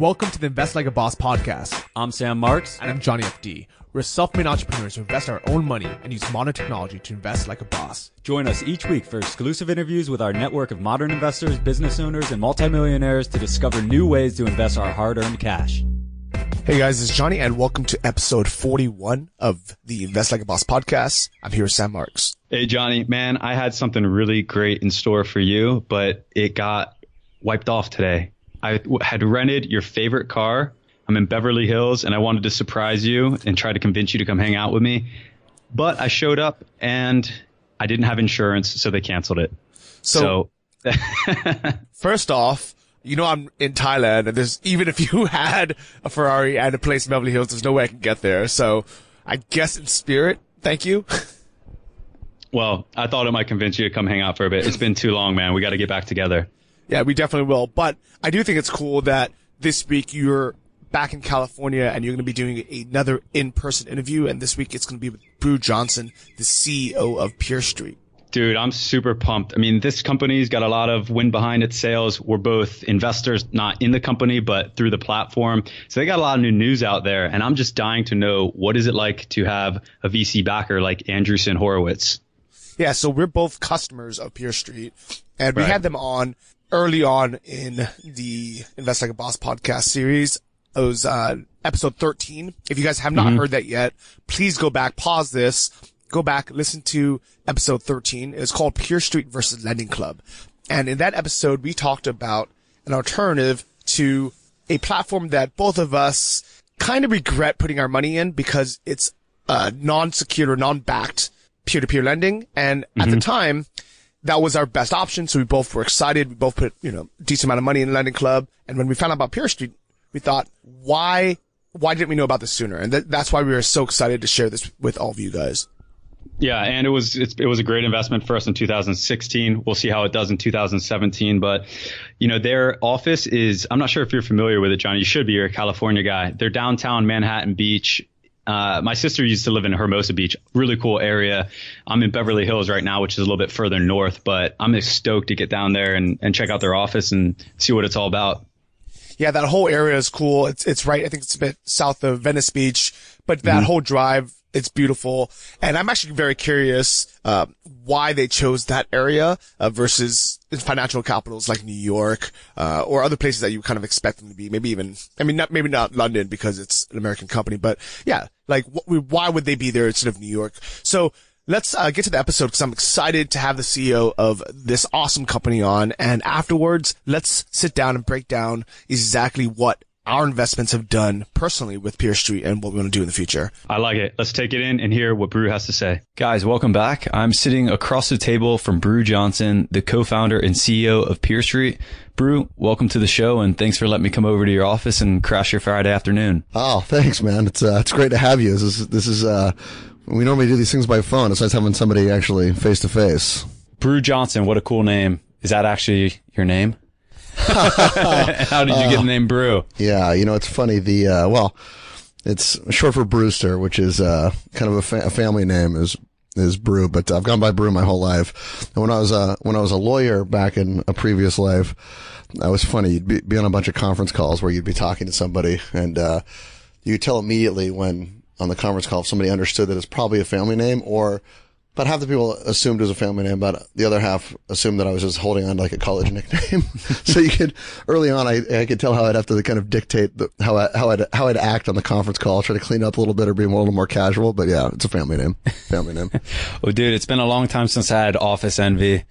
Welcome to the Invest Like a Boss podcast. I'm Sam Marks. And I'm Johnny FD. We're self-made entrepreneurs who invest our own money and use modern technology to invest like a boss. Join us each week for exclusive interviews with our network of modern investors, business owners, and multimillionaires to discover new ways to invest our hard-earned cash. Hey guys, it's Johnny and welcome to episode 41 of the Invest Like a Boss podcast. I'm here with Sam Marks. Hey Johnny, man, I had something really great in store for you, but it got wiped off today. I had rented your favorite car. I'm in Beverly Hills and I wanted to surprise you and try to convince you to come hang out with me. But I showed up and I didn't have insurance, so they canceled it. So, so first off, you know I'm in Thailand and there's even if you had a Ferrari and a place in Beverly Hills, there's no way I can get there. So I guess in spirit, thank you. well, I thought it might convince you to come hang out for a bit. It's been too long, man. We got to get back together. Yeah, we definitely will. But I do think it's cool that this week you're back in California and you're going to be doing another in-person interview. And this week it's going to be with Brew Johnson, the CEO of PeerStreet. Dude, I'm super pumped. I mean, this company's got a lot of wind behind its sails. We're both investors, not in the company, but through the platform. So they got a lot of new news out there. And I'm just dying to know what is it like to have a VC backer like Andreessen Horowitz? Yeah. So we're both customers of PeerStreet and we right. had them on early on in the Invest Like a Boss podcast series. It was, uh, episode 13. If you guys have not mm-hmm. heard that yet, please go back, pause this, go back, listen to episode 13. It's called PeerStreet versus Lending Club. And in that episode, we talked about an alternative to a platform that both of us kind of regret putting our money in because it's uh, non-secured or non-backed peer-to-peer lending. And mm-hmm. at the mm-hmm. time, that was our best option. So we both were excited. We both put, you know, decent amount of money in lending club. And when we found out about PeerStreet, we thought, why, why didn't we know about this sooner? And th- that's why we were so excited to share this with all of you guys. Yeah, and it was it was a great investment for us in 2016. We'll see how it does in 2017. But you know, their office is I'm not sure if you're familiar with it, John. You should be. You're a California guy. They're downtown Manhattan Beach. Uh, my sister used to live in Hermosa Beach, really cool area. I'm in Beverly Hills right now, which is a little bit further north, but I'm stoked to get down there and, and check out their office and see what it's all about. Yeah, that whole area is cool. It's it's right. I think it's a bit south of Venice Beach, but that mm-hmm. whole drive it's beautiful. And I'm actually very curious, uh, why they chose that area, uh, versus financial capitals like New York, uh, or other places that you kind of expect them to be. Maybe even, I mean, not, maybe not London because it's an American company, but yeah, like wh- why would they be there instead of New York? So, Let's uh, get to the episode because I'm excited to have the CEO of this awesome company on. And afterwards, let's sit down and break down exactly what our investments have done personally with PeerStreet and what we want to do in the future. I like it. Let's take it in and hear what Brew has to say. Guys, welcome back. I'm sitting across the table from Brew Johnson, the co-founder and CEO of PeerStreet. Brew, welcome to the show and thanks for letting me come over to your office and crash your Friday afternoon. Oh, thanks, man. It's uh, it's great to have you. This is this is uh, we normally do these things by phone. It's nice having somebody actually face to face. Brew Johnson, what a cool name. Is that actually your name? How did you get the name Brew? Yeah, you know, it's funny. The, uh, well, it's short for Brewster, which is, uh, kind of a, fa- a, family name is, is Brew, but I've gone by Brew my whole life. And when I was, uh, when I was a lawyer back in a previous life, that was funny. You'd be, be on a bunch of conference calls where you'd be talking to somebody and, uh, you tell immediately when on the conference call if somebody understood that it's probably a family name or about half the people assumed it was a family name, but the other half assumed that I was just holding on to like a college nickname. so you could, early on, I, I could tell how I'd have to kind of dictate the, how I, how I'd, how I'd act on the conference call, try to clean up a little bit or be a little more casual. But yeah, it's a family name, family name. well, dude, it's been a long time since I had office envy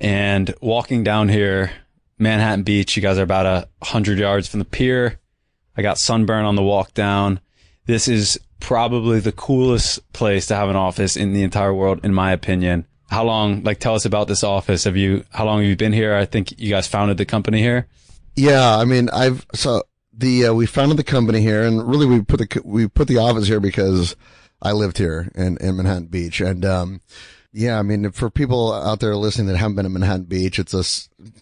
and walking down here, Manhattan Beach, you guys are about a hundred yards from the pier. I got sunburn on the walk down. This is probably the coolest place to have an office in the entire world, in my opinion. How long, like, tell us about this office. Have you, how long have you been here? I think you guys founded the company here. Yeah. I mean, I've, so the, uh, we founded the company here and really we put the, we put the office here because I lived here in, in Manhattan Beach. And, um, yeah, I mean, for people out there listening that haven't been in Manhattan Beach, it's a,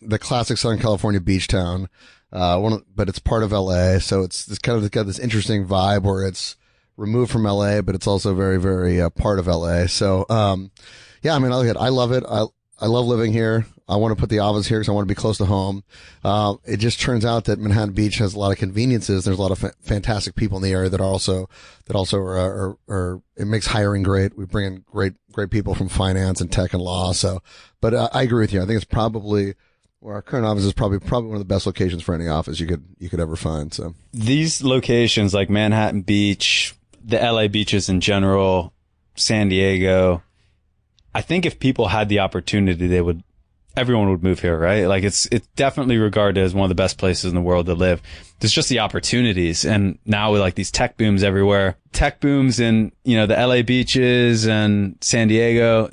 the classic Southern California beach town. Uh, one, but it's part of LA. So it's, it's kind of got this interesting vibe where it's, removed from LA, but it's also very, very uh, part of LA. So, um, yeah, I mean, I, I love it. I, I love living here. I want to put the office here because I want to be close to home. Uh, it just turns out that Manhattan Beach has a lot of conveniences. There's a lot of fa- fantastic people in the area that are also, that also are, are, are, it makes hiring great. We bring in great, great people from finance and tech and law. So, but uh, I agree with you. I think it's probably, where our current office is probably probably one of the best locations for any office you could you could ever find. So these locations like Manhattan Beach, the LA beaches in general, San Diego, I think if people had the opportunity, they would, everyone would move here, right? Like it's, it's definitely regarded as one of the best places in the world to live. There's just the opportunities. And now with like these tech booms everywhere, tech booms in, you know, the LA beaches and San Diego,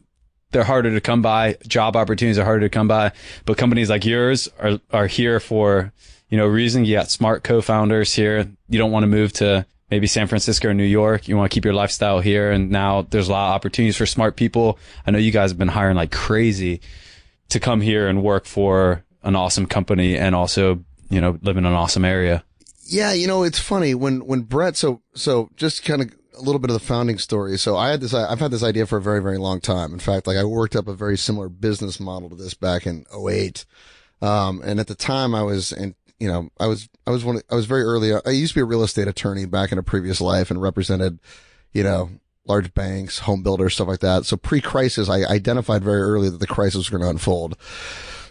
they're harder to come by. Job opportunities are harder to come by, but companies like yours are, are here for, you know, reason. You got smart co-founders here. You don't want to move to maybe San Francisco or New York. You want to keep your lifestyle here. And now there's a lot of opportunities for smart people. I know you guys have been hiring like crazy to come here and work for an awesome company and also, you know, live in an awesome area. Yeah. You know, it's funny when, when Brett, so, so just kind of a little bit of the founding story. So I had this, I've had this idea for a very, very long time. In fact, like I worked up a very similar business model to this back in 08. Um, and at the time I was in, you know, I was, I was one, I was very early. I used to be a real estate attorney back in a previous life and represented, you know, large banks, home builders, stuff like that. So pre-crisis, I identified very early that the crisis was going to unfold.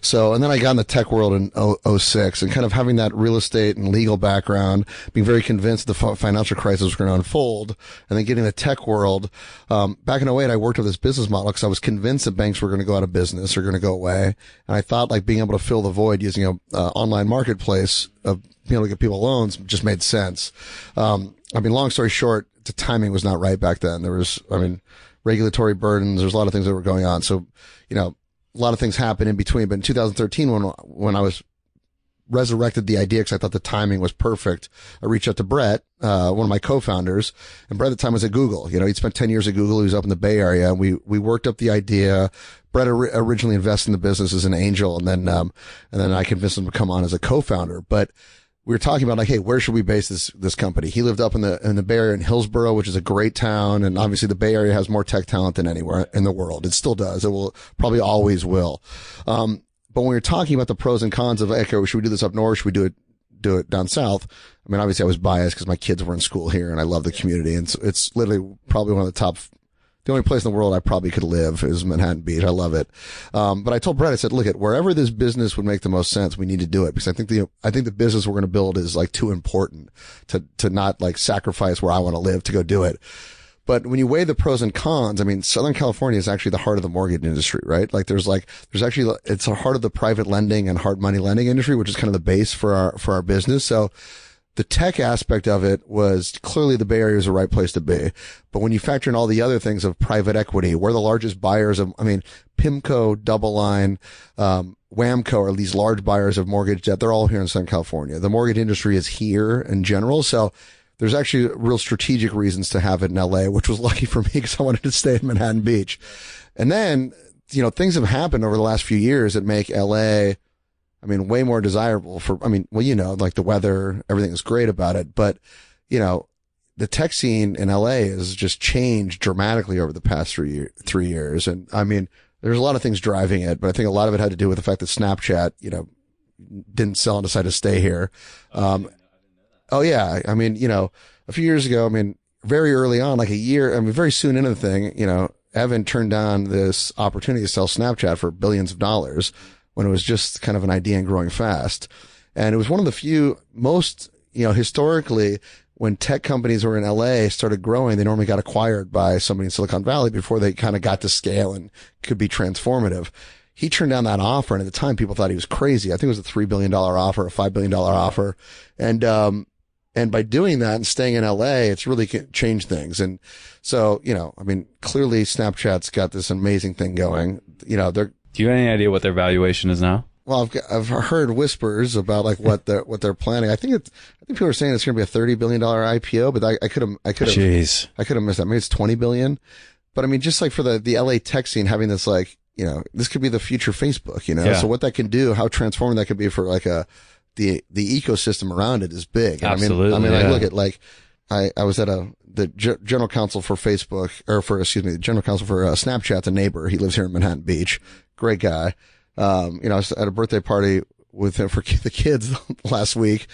So, and then I got in the tech world in 06 and kind of having that real estate and legal background, being very convinced the financial crisis was going to unfold and then getting the tech world. Um, back in 08, I worked with this business model because I was convinced that banks were going to go out of business or going to go away. And I thought like being able to fill the void using a uh, online marketplace of being able to get people loans just made sense. Um, I mean, long story short, the timing was not right back then. There was, I mean, regulatory burdens. There's a lot of things that were going on. So, you know, a lot of things happened in between. But in 2013, when when I was resurrected the idea because I thought the timing was perfect. I reached out to Brett, uh, one of my co-founders, and Brett at the time was at Google. You know, he'd spent 10 years at Google. He was up in the Bay Area and we, we worked up the idea. Brett or- originally invested in the business as an angel and then, um, and then I convinced him to come on as a co-founder. But we were talking about like, hey, where should we base this this company? He lived up in the in the Bay Area in Hillsborough, which is a great town, and obviously the Bay Area has more tech talent than anywhere in the world. It still does. It will probably always will. Um, but when we were talking about the pros and cons of, okay, should we do this up north? Should we do it do it down south? I mean, obviously I was biased because my kids were in school here, and I love the community, and it's, it's literally probably one of the top the only place in the world I probably could live is Manhattan Beach. I love it. Um, but I told Brett, I said, look at wherever this business would make the most sense, we need to do it because I think the, I think the business we're going to build is like too important to, to not like sacrifice where I want to live to go do it. But when you weigh the pros and cons, I mean, Southern California is actually the heart of the mortgage industry, right? Like there's like, there's actually, it's a heart of the private lending and hard money lending industry, which is kind of the base for our, for our business. So, the tech aspect of it was clearly the Bay Area is the right place to be. But when you factor in all the other things of private equity, we're the largest buyers of, I mean, PIMCO, DoubleLine, um, WAMCO are these large buyers of mortgage debt. They're all here in Southern California. The mortgage industry is here in general. So there's actually real strategic reasons to have it in LA, which was lucky for me because I wanted to stay in Manhattan Beach. And then, you know, things have happened over the last few years that make LA I mean, way more desirable for, I mean, well, you know, like the weather, everything is great about it, but, you know, the tech scene in LA has just changed dramatically over the past three, year, three years. And I mean, there's a lot of things driving it, but I think a lot of it had to do with the fact that Snapchat, you know, didn't sell and decided to stay here. Um, oh yeah. I mean, you know, a few years ago, I mean, very early on, like a year, I mean, very soon into the thing, you know, Evan turned down this opportunity to sell Snapchat for billions of dollars when it was just kind of an idea and growing fast. And it was one of the few, most, you know, historically, when tech companies were in LA started growing, they normally got acquired by somebody in Silicon Valley before they kind of got to scale and could be transformative. He turned down that offer. And at the time, people thought he was crazy. I think it was a $3 billion offer, a $5 billion offer. And, um, and by doing that and staying in LA, it's really changed things. And so, you know, I mean, clearly Snapchat's got this amazing thing going. You know, they're, do you have any idea what their valuation is now? Well, I've I've heard whispers about like what they're what they're planning. I think it's I think people are saying it's going to be a thirty billion dollar IPO, but I, I could have I could have Jeez. I could have missed that. Maybe it's twenty billion. But I mean, just like for the the LA tech scene, having this like you know this could be the future Facebook. You know, yeah. so what that can do, how transforming that could be for like a the the ecosystem around it is big. And Absolutely. I mean, I mean, yeah. look at like I I was at a the G- general counsel for Facebook or for excuse me, the general counsel for uh, Snapchat, the neighbor. He lives here in Manhattan Beach great guy. Um, you know, I was at a birthday party with him for the kids last week,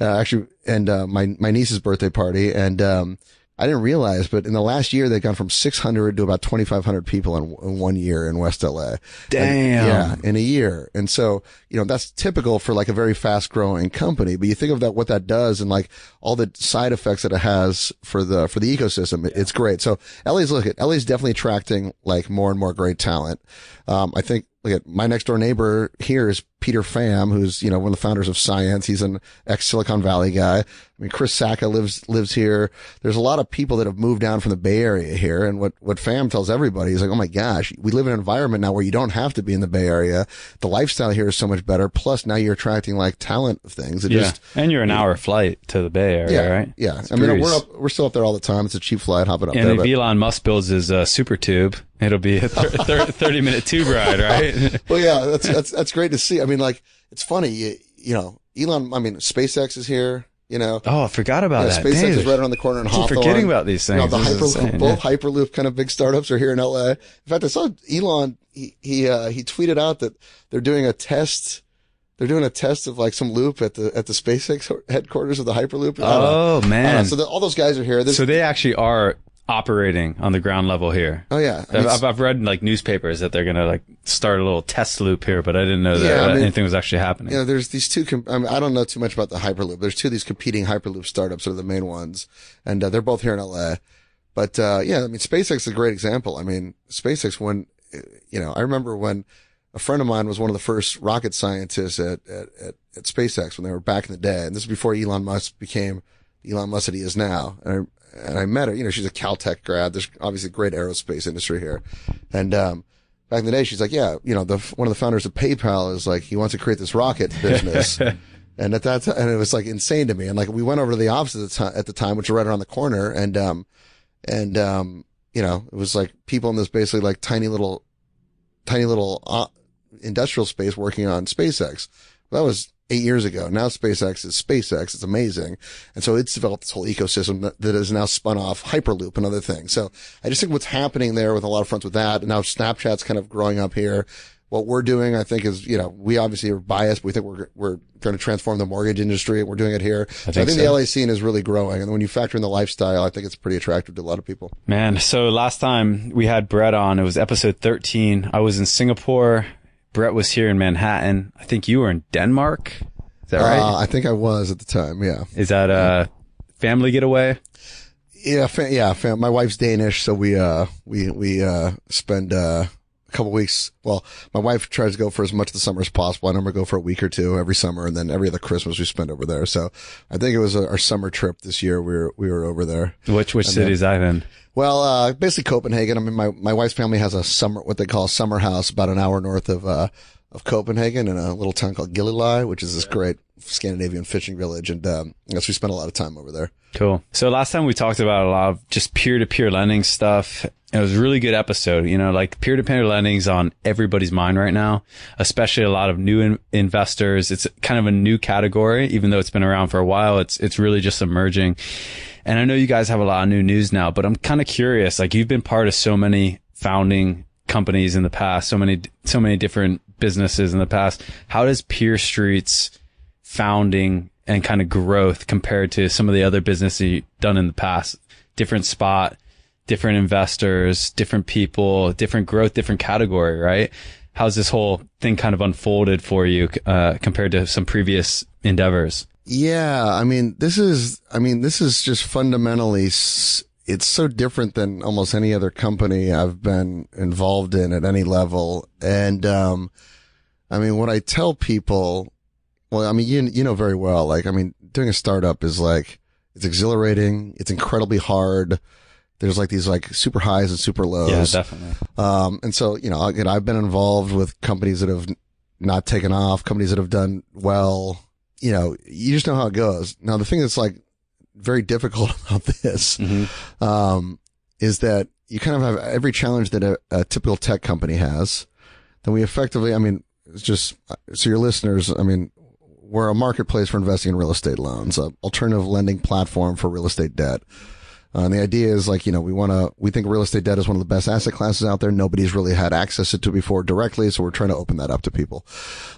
uh, actually, and, uh, my, my niece's birthday party. And, um, I didn't realize, but in the last year, they've gone from 600 to about 2,500 people in, in, one year in West LA. Damn. And, yeah, in a year. And so, you know, that's typical for like a very fast growing company. But you think of that, what that does and like all the side effects that it has for the, for the ecosystem. It, it's great. So LA's, look at LA's definitely attracting like more and more great talent. Um, I think, look at my next door neighbor here is Peter Pham, who's, you know, one of the founders of Science. He's an ex Silicon Valley guy. I mean, Chris Sacca lives, lives here. There's a lot of people that have moved down from the Bay Area here. And what, what Pham tells everybody is like, oh my gosh, we live in an environment now where you don't have to be in the Bay Area. The lifestyle here is so much better. Plus now you're attracting like talent of things. It yeah. just, and you're an hour flight to the Bay Area, yeah, right? Yeah. I mean, we're up, we're still up there all the time. It's a cheap flight hopping up and there. if Elon Musk builds his uh, super tube, it'll be a thir- thir- 30 minute tube ride, right? well, yeah, that's, that's, that's great to see. I mean, like, it's funny, you, you know, Elon, I mean, SpaceX is here. You know, oh, I forgot about yeah, that. SpaceX Dang. is right around the corner in Hawthorne. forgetting about these things. You know, the Hyperloop, insane, both yeah. Hyperloop kind of big startups are here in LA. In fact, I saw Elon. He he uh, he tweeted out that they're doing a test. They're doing a test of like some loop at the at the SpaceX headquarters of the Hyperloop. I don't know. Oh know. man! So the, all those guys are here. There's, So they actually are operating on the ground level here. oh yeah, I I've, mean, I've, I've read like newspapers that they're gonna like start a little test loop here, but I didn't know that Yeah, I mean- anything was actually happening. you know, there's these two. Com- I, mean, I don't know too much about the Hyperloop. There's two of these competing Hyperloop startups that are the main ones, and uh, they're both here in LA. But uh, yeah, I mean, SpaceX is a great example. I mean, SpaceX when you know, I remember when a friend of mine was one of the first rocket scientists at at, at, at SpaceX when they were back in the day, and this is before Elon Musk became Elon Musk that he is now. And I and I met her. You know, she's a Caltech grad. There's obviously a great aerospace industry here, and um, back in the day, she's like, yeah, you know, the one of the founders of PayPal is like he wants to create this rocket business. And at that time, and it was like insane to me. And like we went over to the office at the time, at the time, which was right around the corner. And, um, and, um, you know, it was like people in this basically like tiny little, tiny little, uh, industrial space working on SpaceX. That was eight years ago. Now SpaceX is SpaceX. It's amazing. And so it's developed this whole ecosystem that, that has now spun off Hyperloop and other things. So I just think what's happening there with a lot of fronts with that. And now Snapchat's kind of growing up here. What we're doing, I think, is, you know, we obviously are biased. But we think we're, we're going to transform the mortgage industry. We're doing it here. so I think think so. the LA scene is really growing. And when you factor in the lifestyle, I think it's pretty attractive to a lot of people. Man, so last time we had Brett on, it was episode 13. I was in Singapore. Brett was here in Manhattan. I think you were in Denmark. Is that right? Uh, I think I was at the time. Yeah. Is that a family getaway? Yeah, fa- yeah. Fam- my wife's Danish, so we uh we we uh spend uh, a couple weeks. Well, my wife tries to go for as much of the summer as possible. I normally go for a week or two every summer, and then every other Christmas we spend over there. So I think it was our summer trip this year. We were we were over there. Which which city is that in? Well, uh, basically Copenhagen. I mean, my, my wife's family has a summer, what they call a summer house about an hour north of, uh, of Copenhagen in a little town called Gilleleje, which is this great Scandinavian fishing village. And, um, yes, we spent a lot of time over there. Cool. So last time we talked about a lot of just peer to peer lending stuff. It was a really good episode. You know, like peer to peer lending's on everybody's mind right now, especially a lot of new in- investors. It's kind of a new category, even though it's been around for a while. It's, it's really just emerging. And I know you guys have a lot of new news now, but I'm kind of curious. Like you've been part of so many founding companies in the past, so many, so many different businesses in the past. How does Peer Street's founding and kind of growth compared to some of the other businesses you've done in the past? Different spot, different investors, different people, different growth, different category, right? How's this whole thing kind of unfolded for you, uh, compared to some previous endeavors? Yeah. I mean, this is, I mean, this is just fundamentally, s- it's so different than almost any other company I've been involved in at any level. And, um, I mean, what I tell people, well, I mean, you, you know very well, like, I mean, doing a startup is like, it's exhilarating. It's incredibly hard. There's like these like super highs and super lows. Yeah, definitely. Um, and so, you know, again, I've been involved with companies that have not taken off, companies that have done well. You know, you just know how it goes. Now, the thing that's like very difficult about this, Mm-hmm. um, is that you kind of have every challenge that a, a typical tech company has. Then we effectively, I mean, it's just, so your listeners, I mean, we're a marketplace for investing in real estate loans, a alternative lending platform for real estate debt. Uh, and the idea is like, you know, we want to, we think real estate debt is one of the best asset classes out there. Nobody's really had access to it before directly. So we're trying to open that up to people.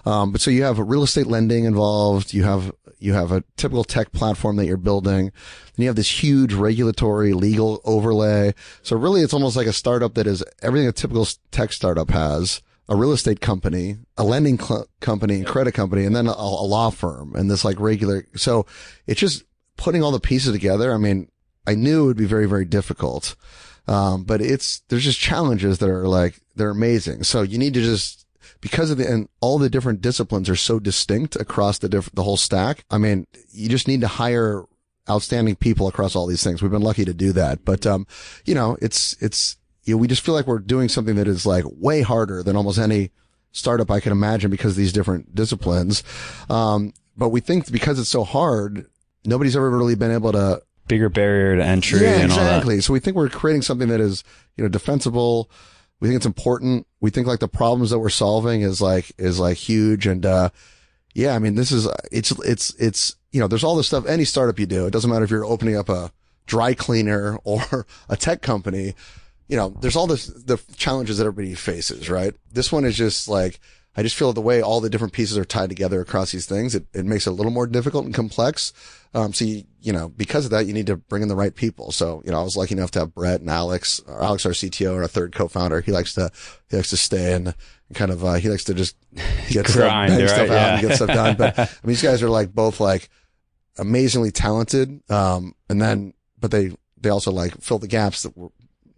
Um, but so you have real estate lending involved. You have, you have a typical tech platform that you're building. Then you have this huge regulatory legal overlay. So really it's almost like a startup that is everything a typical tech startup has a real estate company, a lending cl- company, and credit company, and then a, a, law firm and this like regular. So it's just putting all the pieces together. I mean, I knew it would be very, very difficult. Um, but it's, there's just challenges that are like, they're amazing. So you need to just, because of the, and all the different disciplines are so distinct across the different, the whole stack. I mean, you just need to hire outstanding people across all these things. We've been lucky to do that. But, um, you know, it's, it's, you know, we just feel like we're doing something that is like way harder than almost any startup I can imagine because of these different disciplines. Um, but we think because it's so hard, nobody's ever really been able to bigger barrier to entry yeah, exactly. So we think we're creating something that is, you know, defensible. We think it's important. We think like the problems that we're solving is like, is like huge. And, uh, yeah, I mean, this is, it's, it's, it's, you know, there's all this stuff, any startup you do. It doesn't matter if you're opening up a dry cleaner or a tech company you know, there's all this, the challenges that everybody faces, right? This one is just like, I just feel the way all the different pieces are tied together across these things, it, it makes it a little more difficult and complex. Um, so you, you know, because of that, you need to bring in the right people. So, you know, I was lucky enough to have Brett and Alex, or Alex, our CTO, and our third co-founder. He likes to, he likes to stay and kind of, uh, he likes to just get Grind, stuff, right? stuff out yeah. and get stuff done. But I mean, these guys are like both like amazingly talented. Um, and then, but they, they also like fill the gaps that were,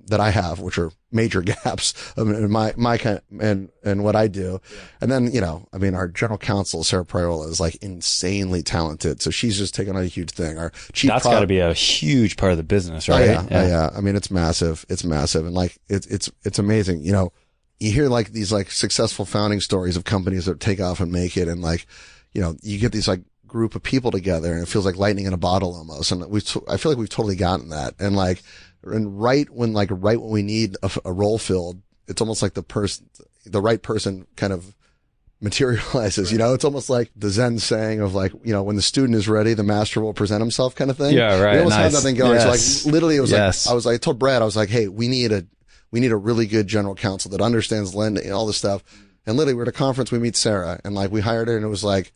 that I have, which are major gaps in my, my kind and, and what I do. Yeah. And then, you know, I mean, our general counsel, Sarah Priola is like insanely talented. So she's just taking on a huge thing. Our chief That's got to be a huge part of the business, oh, right? Oh, yeah, yeah. Oh, yeah. I mean, it's massive. It's massive. And like, it's, it's, it's amazing. You know, you hear like these like successful founding stories of companies that take off and make it. And like, you know, you get these like group of people together and it feels like lightning in a bottle almost. And we, I feel like we've totally gotten that. And like, and right when like right when we need a, a role filled, it's almost like the person, the right person kind of materializes, right. you know, it's almost like the Zen saying of like, you know, when the student is ready, the master will present himself kind of thing. Yeah, right. We almost nice. had that thing going. Yes. So like literally it was yes. like, I was like, I told Brad, I was like, Hey, we need a, we need a really good general counsel that understands lending and all this stuff. And literally we're at a conference, we meet Sarah and like we hired her and it was like,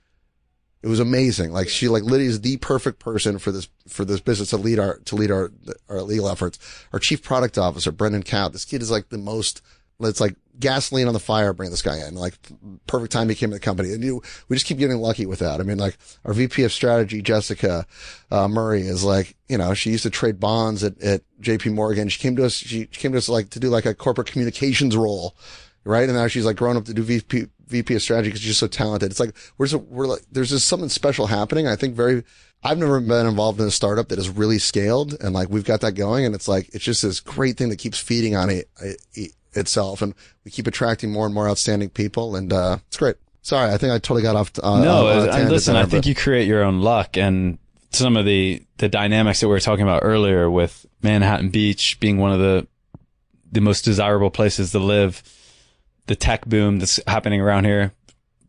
it was amazing. Like she, like Lydia is the perfect person for this, for this business to lead our, to lead our, our legal efforts. Our chief product officer, Brendan Cow, this kid is like the most, it's like gasoline on the fire, bring this guy in. Like perfect time he came to the company. And you, we just keep getting lucky with that. I mean, like our VP of strategy, Jessica, uh, Murray is like, you know, she used to trade bonds at, at JP Morgan. She came to us, she came to us like to do like a corporate communications role. Right. And now she's like grown up to do VP, VP of strategy because she's just so talented. It's like we're just, we're like there's just something special happening. I think very. I've never been involved in a startup that is really scaled, and like we've got that going, and it's like it's just this great thing that keeps feeding on it, it itself, and we keep attracting more and more outstanding people, and uh, it's great. Sorry, I think I totally got off. Uh, no, on, on listen, there, I think but. you create your own luck, and some of the the dynamics that we were talking about earlier with Manhattan Beach being one of the the most desirable places to live, the tech boom that's happening around here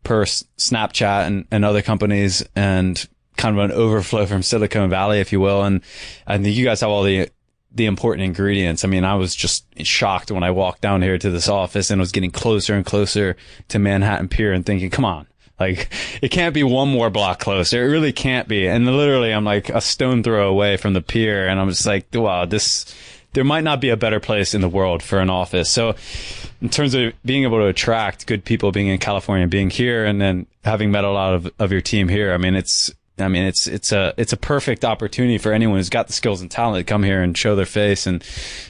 per Snapchat and, and other companies and kind of an overflow from Silicon Valley, if you will. And I think you guys have all the, the important ingredients. I mean, I was just shocked when I walked down here to this office and was getting closer and closer to Manhattan Pier and thinking, come on. Like, it can't be one more block closer. It really can't be. And literally, I'm like a stone throw away from the pier. And I'm just like, wow, this, there might not be a better place in the world for an office. So in terms of being able to attract good people being in California, being here and then having met a lot of, of your team here, I mean, it's, I mean, it's, it's a, it's a perfect opportunity for anyone who's got the skills and talent to come here and show their face and,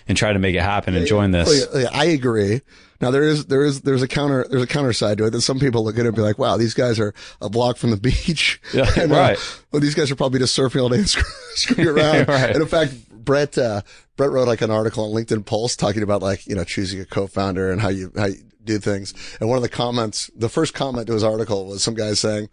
and try to make it happen and join this. Oh, yeah, oh, I agree. Now there is, there is, there's a counter, there's a counter side to it that some people look at it and be like, wow, these guys are a block from the beach. Yeah, and, right. Uh, well, these guys are probably just surfing all day and screwing around. right. And in fact, Brett, uh, Brett wrote like an article on LinkedIn Pulse talking about like, you know, choosing a co-founder and how you, how you do things. And one of the comments, the first comment to his article was some guy saying,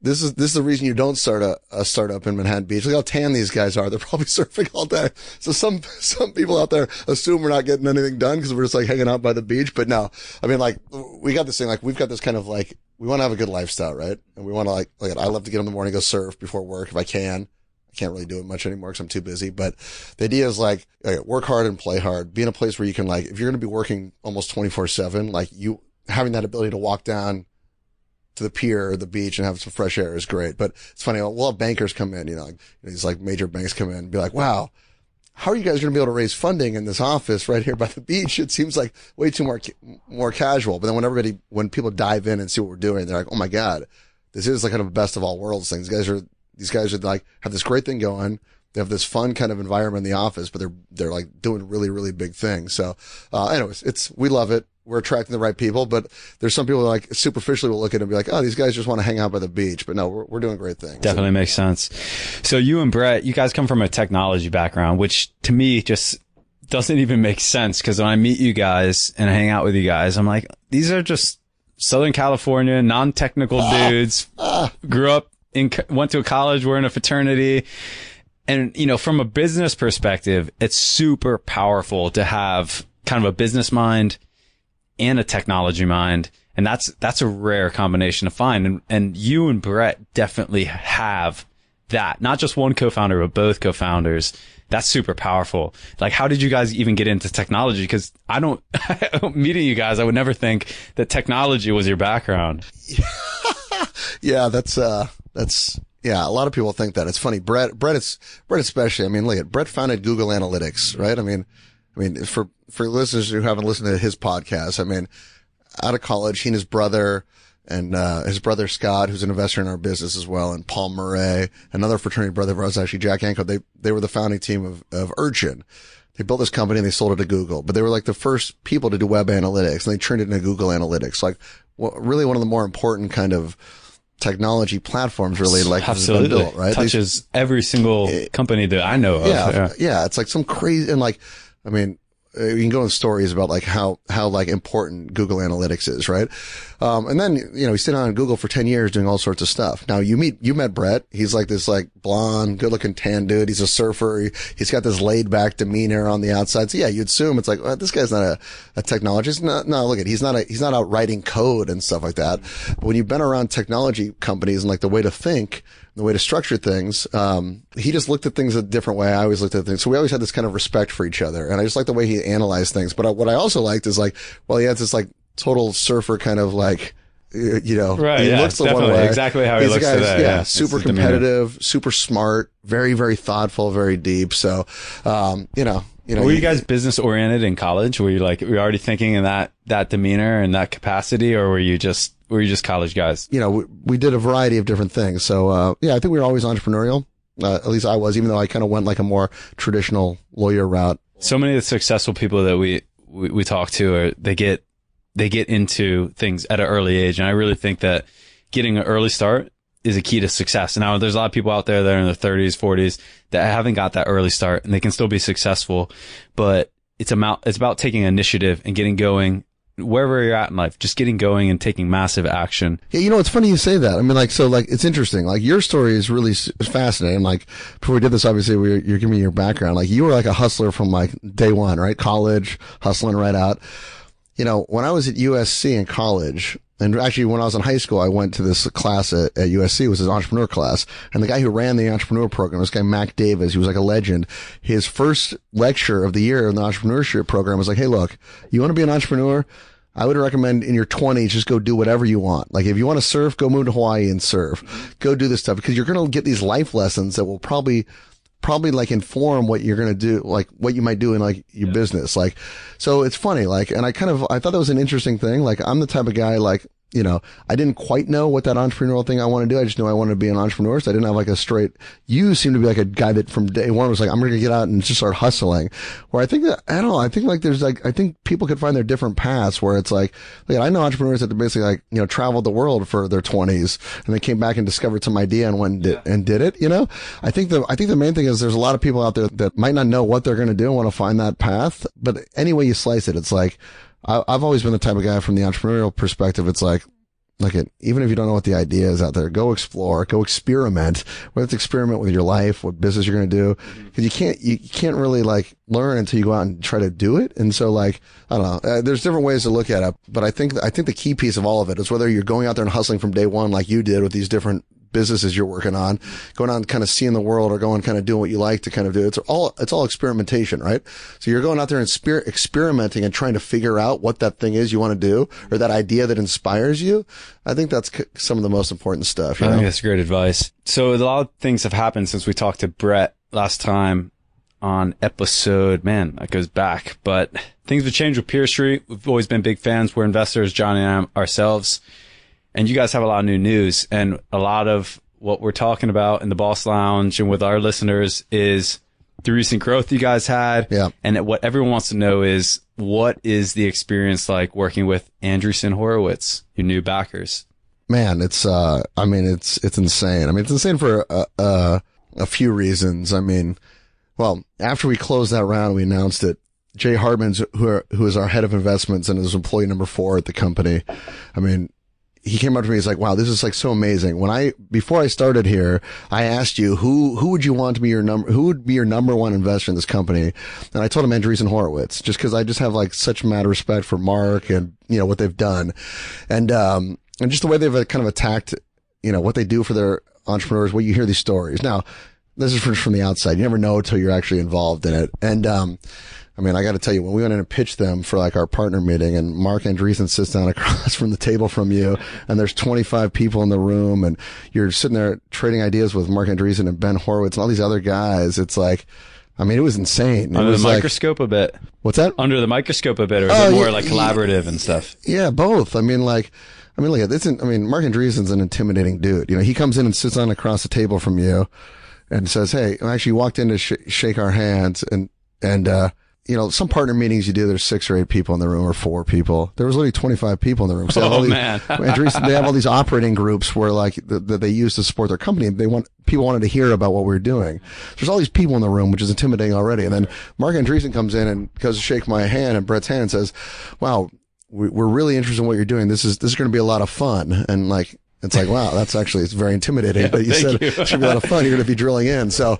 this is, this is the reason you don't start a, a startup in Manhattan Beach. Look how tan these guys are. They're probably surfing all day. So some, some people out there assume we're not getting anything done because we're just like hanging out by the beach. But no, I mean, like we got this thing, like we've got this kind of like, we want to have a good lifestyle, right? And we want to like, like I love to get in the morning, go surf before work if I can. I can't really do it much anymore because I'm too busy. But the idea is like okay, work hard and play hard. Be in a place where you can like, if you're going to be working almost 24 seven, like you having that ability to walk down to the pier or the beach and have some fresh air is great. But it's funny. We'll have bankers come in, you know, like, these like major banks come in and be like, wow, how are you guys going to be able to raise funding in this office right here by the beach? It seems like way too more, more casual. But then when everybody, when people dive in and see what we're doing, they're like, oh my God, this is like kind of a best of all worlds thing. These guys are, these guys are like, have this great thing going. They have this fun kind of environment in the office, but they're, they're like doing really, really big things. So, uh, anyways, it's, we love it we're attracting the right people, but there's some people like superficially will look at it and be like, oh, these guys just want to hang out by the beach. But no, we're, we're doing great things. Definitely so, makes sense. So you and Brett, you guys come from a technology background, which to me just doesn't even make sense. Cause when I meet you guys and I hang out with you guys, I'm like, these are just Southern California, non-technical ah, dudes, ah. grew up in, went to a college, we're in a fraternity. And, you know, from a business perspective, it's super powerful to have kind of a business mind and a technology mind. And that's, that's a rare combination to find. And, and you and Brett definitely have that, not just one co-founder, but both co-founders. That's super powerful. Like, how did you guys even get into technology? Cause I don't, meeting you guys, I would never think that technology was your background. yeah, that's, uh, that's, yeah, a lot of people think that. It's funny. Brett, Brett, it's, Brett especially. I mean, look at Brett founded Google Analytics, right? I mean, I mean, for, for listeners who haven't listened to his podcast, I mean, out of college, he and his brother and, uh, his brother Scott, who's an investor in our business as well, and Paul Muret, another fraternity brother of ours, actually Jack Ancone, they, they were the founding team of, of Urchin. They built this company and they sold it to Google, but they were like the first people to do web analytics and they turned it into Google Analytics. Like, well, really one of the more important kind of, technology platforms really like absolutely built, right touches they, every single company that I know of. Yeah, yeah, yeah, it's like some crazy and like I mean, uh, you can go in stories about like how, how like important Google Analytics is, right? Um, and then, you know, he's sitting on Google for 10 years doing all sorts of stuff. Now you meet, you met Brett. He's like this like blonde, good looking tan dude. He's a surfer. He, has got this laid back demeanor on the outside. So yeah, you'd assume it's like, well, this guy's not a, a technologist. No, no, look at, he's not a, he's not out writing code and stuff like that. But when you've been around technology companies and like the way to think, the way to structure things. Um, he just looked at things a different way. I always looked at things. So we always had this kind of respect for each other. And I just like the way he analyzed things. But what I also liked is like, well, he has this like total surfer kind of like, you know, right, he yeah, looks the one way. Exactly how he He's looks guy, today. Yeah, yeah super competitive, super smart, very, very thoughtful, very deep. So, um, you know, you know, were you guys business oriented in college? Were you like, were you already thinking in that, that demeanor and that capacity, or were you just were you just college guys? You know, we, we did a variety of different things. So, uh, yeah, I think we were always entrepreneurial. Uh, at least I was, even though I kind of went like a more traditional lawyer route. So many of the successful people that we, we, we talk to are, they get, they get into things at an early age. And I really think that getting an early start is a key to success. Now, there's a lot of people out there that are in their 30s, 40s that haven't got that early start and they can still be successful, but it's about, it's about taking initiative and getting going wherever you're at in life, just getting going and taking massive action. Yeah, you know, it's funny you say that. I mean, like, so, like, it's interesting. Like, your story is really fascinating. Like, before we did this, obviously, we you're giving me your background. Like, you were like a hustler from like day one, right? College, hustling right out. You know, when I was at USC in college, and actually, when I was in high school, I went to this class at, at USC. It was his entrepreneur class. And the guy who ran the entrepreneur program, this guy, Mac Davis, he was like a legend. His first lecture of the year in the entrepreneurship program was like, Hey, look, you want to be an entrepreneur? I would recommend in your 20s, just go do whatever you want. Like if you want to surf, go move to Hawaii and surf. Go do this stuff because you're going to get these life lessons that will probably, probably like inform what you're going to do, like what you might do in like your yeah. business. Like, so it's funny. Like, and I kind of, I thought that was an interesting thing. Like I'm the type of guy, like, you know, I didn't quite know what that entrepreneurial thing I want to do. I just knew I wanted to be an entrepreneur. So I didn't have like a straight, you seem to be like a guy that from day one was like, I'm going to get out and just start hustling. Where I think that, I don't know, I think like there's like, I think people could find their different paths where it's like, like I know entrepreneurs that basically like, you know, traveled the world for their twenties and they came back and discovered some idea and went and did, and did it, you know? I think the, I think the main thing is there's a lot of people out there that might not know what they're going to do and want to find that path. But any way you slice it, it's like, I, I've always been the type of guy from the entrepreneurial perspective. It's like, like it, even if you don't know what the idea is out there, go explore, go experiment. Whether it's experiment with your life, what business you're going to do, because mm-hmm. you can't you can't really like learn until you go out and try to do it. And so like I don't know, uh, there's different ways to look at it, but I think I think the key piece of all of it is whether you're going out there and hustling from day one like you did with these different businesses you're working on, going on kind of seeing the world or going kind of doing what you like to kind of do. It's all, it's all experimentation, right? So you're going out there and spirit experimenting and trying to figure out what that thing is you want to do or that idea that inspires you. I think that's c- some of the most important stuff. I know? think that's great advice. So a lot of things have happened since we talked to Brett last time on episode, man, that goes back, but things have changed with PeerStreet. We've always been big fans. We're investors, Johnny and I ourselves. And you guys have a lot of new news and a lot of what we're talking about in the boss lounge and with our listeners is the recent growth you guys had. Yeah. And what everyone wants to know is what is the experience like working with Andreessen Horowitz, your new backers? Man, it's, uh, I mean, it's, it's insane. I mean, it's insane for, uh, uh, a few reasons. I mean, well, after we closed that round, we announced that Jay Hartman's, who, are, who is our head of investments and is employee number four at the company. I mean, he came up to me. And he's like, wow, this is like so amazing. When I, before I started here, I asked you, who, who would you want to be your number, who would be your number one investor in this company? And I told him Andreessen Horowitz, just cause I just have like such mad respect for Marc and, you know, what they've done. And, um, and just the way they've uh, kind of attacked, you know, what they do for their entrepreneurs, what you hear these stories. Now, this is from, from the outside. You never know until you're actually involved in it. And, um, I mean, I got to tell you, when we went in and pitched them for like our partner meeting and Marc Andreessen sits down across from the table from you and there's 25 people in the room and you're sitting there trading ideas with Marc Andreessen and Ben Horowitz and all these other guys. It's like, I mean, it was insane. It Under was the like- microscope a bit. what's that? Under the microscope a bit, or is Oh, it more yeah, like collaborative and stuff? Yeah, both. I mean, like, I mean, look, at this I mean, Marc Andreessen's an intimidating dude. You know, he comes in and sits on across the table from you and says, Hey, I actually walked in to sh- shake our hands and, and, uh, you know, some partner meetings you do, there's six or eight people in the room or four people. There was literally 25 people in the room. So Oh, all these- man. Andreessen, they have all these operating groups where like that that they use to support their company. They want people wanted to hear about what we were doing. There's all these people in the room, which is intimidating already. And then Marc Andreessen comes in and goes to shake my hand and Brett's hand and says, wow, we- we're really interested in what you're doing. This is, this is going to be a lot of fun. And like, it's like, wow, that's actually, it's very intimidating. but you said you. it should be a lot of fun. You're going to be drilling in. So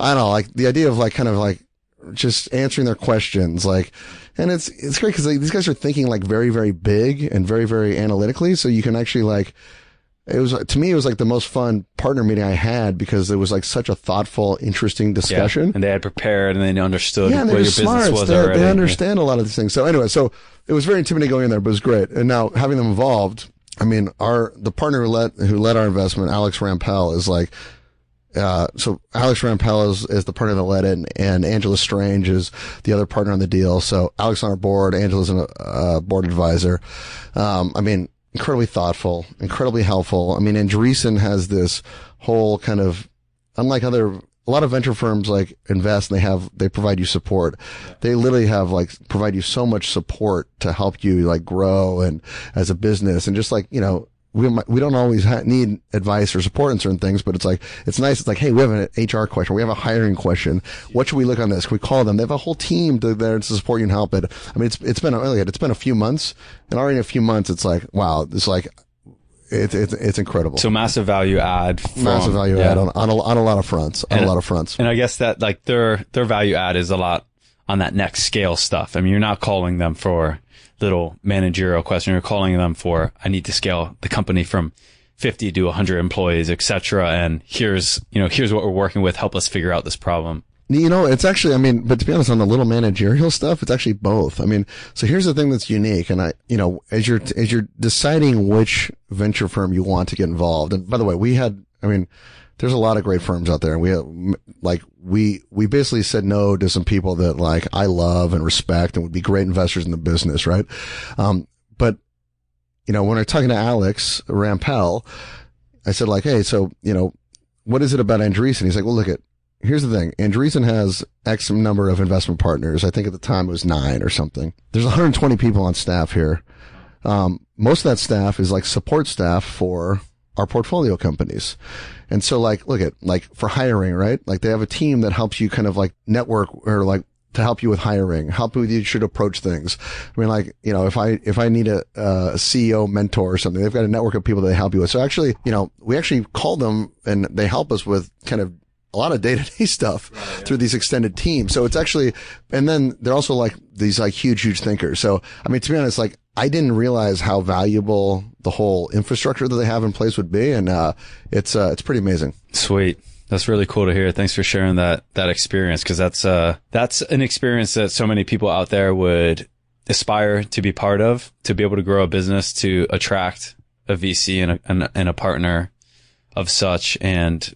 I don't know, like the idea of like kind of like just answering their questions, like, and it's, it's great because like, these guys are thinking like very, very big and very, very analytically. So you can actually like, it was, to me, it was like the most fun partner meeting I had because it was like such a thoughtful, interesting discussion. And they had prepared and they understood Yeah, and what your smart. business was They, already. they understand a lot of these things. So anyway, so it was very intimidating going in there, but it was great. And now having them involved, I mean, our the partner who led who led our investment, Alex Rampell, is like. Uh, so Alex Rampell is, is the partner that led it, and, and Angela Strange is the other partner on the deal. So Alex on our board, Angela's a uh, board advisor. Um, I mean, incredibly thoughtful, incredibly helpful. I mean, Andreessen has this whole kind of, unlike other, a lot of venture firms like invest and they have, they provide you support. They literally have like, provide you so much support to help you like grow and as a business and just like, you know, we might, we don't always ha- need advice or support in certain things, but it's like it's nice. It's like, hey, we have an HR question, we have a hiring question. What should we look on this? Can we call them? They have a whole team to, there to support you and help it. I mean, it's it's been really it's been a few months, and already in a few months, it's like wow, it's like it's it's it's incredible. So massive value add. From, Massive value yeah. add on on a, on a lot of fronts. On And- a lot of fronts. And I guess that like their their value add is a lot on that next scale stuff. I mean, you're not calling them for little managerial question. You're calling them for I need to scale the company from 50 to 100 employees, etc. And here's you know here's what we're working with. Help us figure out this problem. You know, it's actually, I mean, but to be honest, on the little managerial stuff, it's actually both. I mean, so here's the thing that's unique. And I, you know, as you're, as you're deciding which venture firm you want to get involved. And by the way, we had, I mean, there's a lot of great firms out there. And we have, like, we, we basically said no to some people that like I love and respect and would be great investors in the business, right? Um, but, you know, when I'm talking to Alex Rampell, I said like, Hey, so, you know, what is it about Andreessen? He's like, well, look at, here's the thing. Andreessen has X number of investment partners. I think at the time it was nine or something. There's 120 people on staff here. Um, most of that staff is like support staff for our portfolio companies. And so like, look at like for hiring, right? Like they have a team that helps you kind of like network or like to help you with hiring, help with you should approach things. I mean, like, you know, if I, if I need a, a CEO mentor or something, they've got a network of people that they help you with. So actually, you know, we actually call them and they help us with kind of a lot of day to day stuff through these extended teams. So it's actually, and then they're also like these like huge, huge thinkers. So, I mean, to be honest, like I didn't realize how valuable the whole infrastructure that they have in place would be. And, uh, it's, uh, it's pretty amazing. Sweet. That's really cool to hear. Thanks for sharing that, that experience. Cause that's, uh, that's an experience that so many people out there would aspire to be part of, to be able to grow a business, to attract a VC and a, and a partner of such. And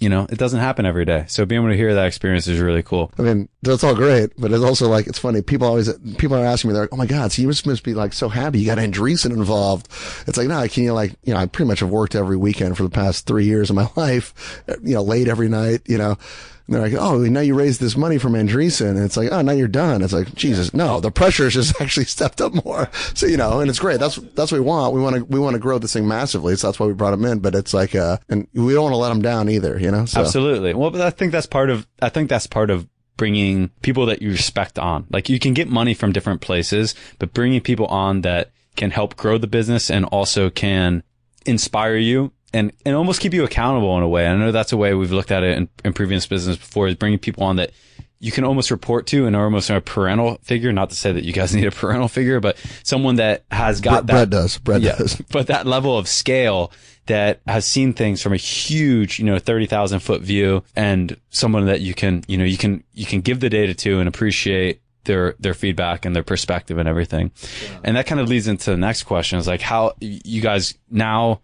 you know, it doesn't happen every day. So being able to hear that experience is really cool. I mean, that's all great, but it's also like, it's funny. People always, people are asking me, they're like, oh my God, so you must, be like so happy you got Andreessen involved. It's like, no, can you like, you know, I pretty much have worked every weekend for the past three years of my life, you know, late every night, you know. And they're like, oh, now you raised this money from Andreessen. And it's like, oh, now you're done. It's like, Jesus, no, the pressure has just actually stepped up more. So, you know, and it's great. That's, that's what we want. We want to, we want to grow this thing massively. So that's why we brought him in. But it's like, uh, and we don't want to let him down either, you know? So. Absolutely. Well, but I think that's part of, I think that's part of bringing people that you respect on. Like you can get money from different places, but bringing people on that can help grow the business and also can inspire you and, and almost keep you accountable in a way. I know that's a way we've looked at it in, in previous business before is bringing people on that you can almost report to and almost a parental figure. Not to say that you guys need a parental figure, but someone that has got Brett, that. Brett does. Brett yeah, does. But that level of scale that has seen things from a huge, you know, 30,000 foot view and someone that you can, you know, you can, you can give the data to and appreciate their their feedback and their perspective and everything. Yeah. And that kind of leads into the next question is like how you guys now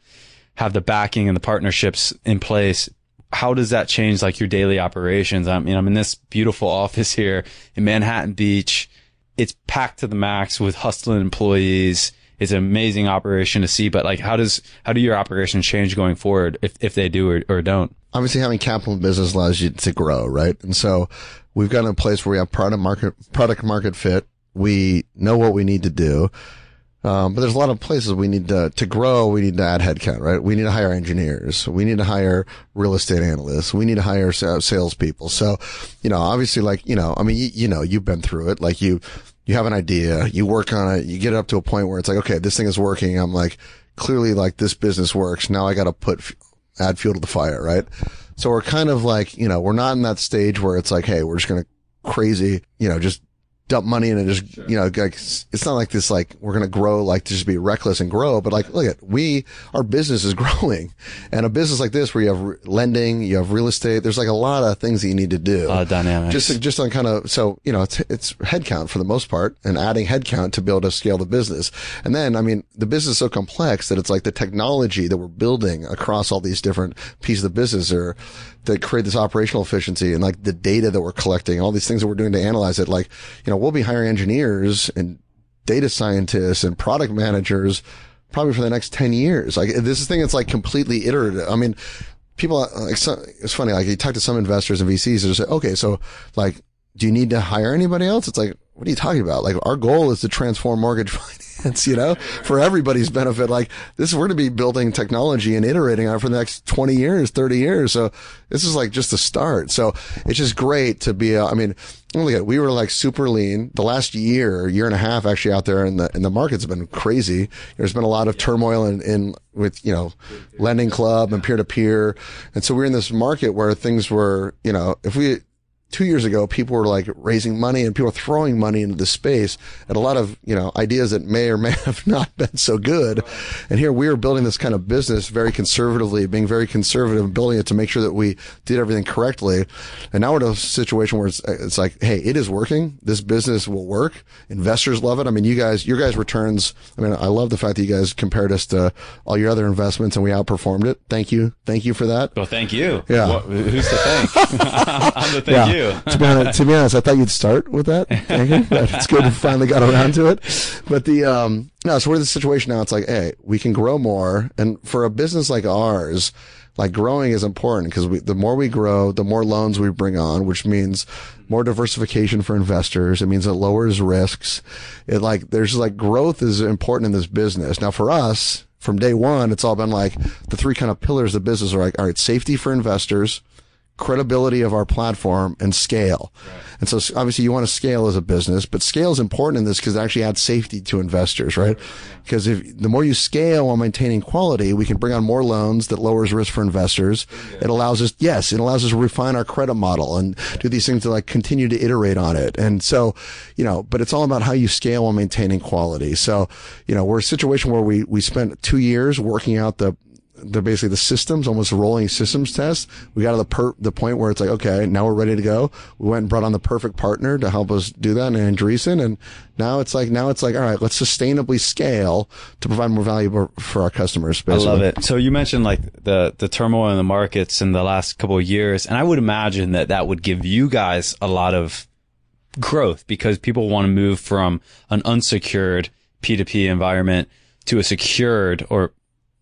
have the backing and the partnerships in place, how does that change like your daily operations? I mean, I'm in this beautiful office here in Manhattan Beach. It's packed to the max with hustling employees. It's an amazing operation to see, but like, how does, how do your operations change going forward if, if they do or, or don't? Obviously having capital in business allows you to grow, right? And so we've got a place where we have product market, product market fit. We know what we need to do. Um, but there's a lot of places we need to, to grow. We need to add headcount, right? We need to hire engineers. We need to hire real estate analysts. We need to hire salespeople. So, you know, obviously like, you know, I mean, you, you know, you've been through it. Like you, you have an idea, you work on it, you get it up to a point where it's like, okay, this thing is working. I'm like, clearly like this business works. Now I got to put, add fuel to the fire, right? So we're kind of like, you know, we're not in that stage where it's like, hey, we're just going to crazy, you know, just dump money in and just, sure. you know, like, it's not like this, like, we're going to grow, like, to just be reckless and grow, but like, look at, we, our business is growing. And a business like this where you have re- lending, you have real estate, there's like a lot of things that you need to do. A lot of dynamics. Just, just on kind of, so, you know, it's, it's headcount for the most part and adding headcount to be able to scale the business. And then, I mean, the business is so complex that it's like the technology that we're building across all these different pieces of the business are, that create this operational efficiency and like the data that we're collecting, all these things that we're doing to analyze it. Like, you know, we'll be hiring engineers and data scientists and product managers probably for the next 10 years. Like this is thing that's like completely iterative. I mean, people like, it's funny. Like you talk to some investors and VCs and say, okay, so like, do you need to hire anybody else? It's like, what are you talking about? Like our goal is to transform mortgage finance, you know, for everybody's benefit. Like this, we're going to be building technology and iterating on for the next 20 years, 30 years. So this is like just the start. So it's just great to be, uh, I mean, look at, we were like super lean the last year, year and a half actually out there and the, and the market's been crazy. There's been a lot of turmoil in, in with, you know, lending club and peer to peer. And so we're in this market where things were, you know, if we, two years ago, people were like raising money and people were throwing money into the space and a lot of, you know, ideas that may or may have not been so good. And here we are building this kind of business very conservatively, being very conservative, building it to make sure that we did everything correctly. And now we're in a situation where it's, it's like, Hey, it is working. This business will work. Investors love it. I mean, you guys, your guys returns. I mean, I love the fact that you guys compared us to all your other investments and we outperformed it. Thank you. Thank you for that. Well, thank you. Yeah. What, who's to thank? I'm the thank yeah. you to be honest, to be honest, I thought you'd start with that. but it's good we finally got around to it. But the um no, so we're in the situation now. It's like, hey, we can grow more, and for a business like ours, like growing is important because the more we grow, the more loans we bring on, which means more diversification for investors. It means it lowers risks. It like there's like growth is important in this business. Now for us, from day one, it's all been like the three kind of pillars of business are like, all right, safety for investors credibility of our platform and scale. Right. And so obviously you want to scale as a business, but scale is important in this because it actually adds safety to investors, right? Because if the more you scale while maintaining quality, we can bring on more loans that lowers risk for investors. Yeah. It allows us, yes, it allows us to refine our credit model and do these things to like continue to iterate on it. And so, you know, but it's all about how you scale while maintaining quality. So, you know, we're a situation where we, we spent two years working out the, they're basically the systems, almost a rolling systems test. We got to the per, the point where it's like, okay, now we're ready to go. We went and brought on the perfect partner to help us do that, and Andreessen. And now it's like, now it's like, all right, let's sustainably scale to provide more value for our customers. Basically. I love it. So you mentioned like the the turmoil in the markets in the last couple of years, and I would imagine that that would give you guys a lot of growth because people want to move from an unsecured P2P environment to a secured or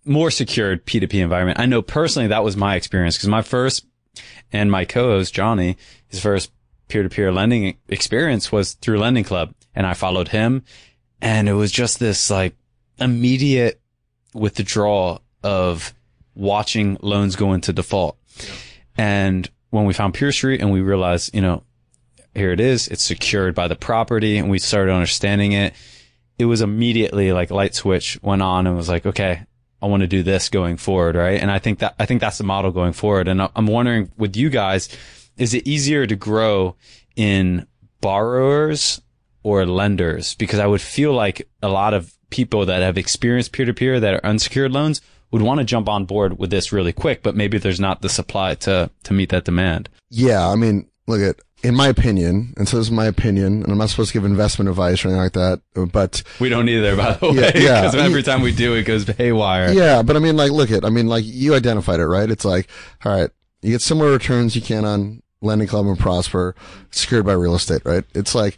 more secured P2P environment. I know personally that was my experience because my first and my co-host Johnny, his first peer-to-peer lending experience was through Lending Club and I followed him and it was just this like immediate withdrawal of watching loans go into default. And when we found PeerStreet and we realized, you know, here it is, it's secured by the property and we started understanding it. It was immediately like light switch went on and was like, okay, I want to do this going forward, right? And I think that I think that's the model going forward. And I'm wondering with you guys, is it easier to grow in borrowers or lenders? Because I would feel like a lot of people that have experienced peer to peer that are unsecured loans would want to jump on board with this really quick, but maybe there's not the supply to to meet that demand. Yeah, I mean, look at in my opinion, and so this is my opinion, and I'm not supposed to give investment advice or anything like that, but we don't either, by the way, yeah, because yeah. every time we do, it goes haywire. Yeah, but I mean, like, look at, I mean, like, you identified it, right? It's like, all right, you get similar returns you can on Lending Club and Prosper, secured by real estate, right? It's like,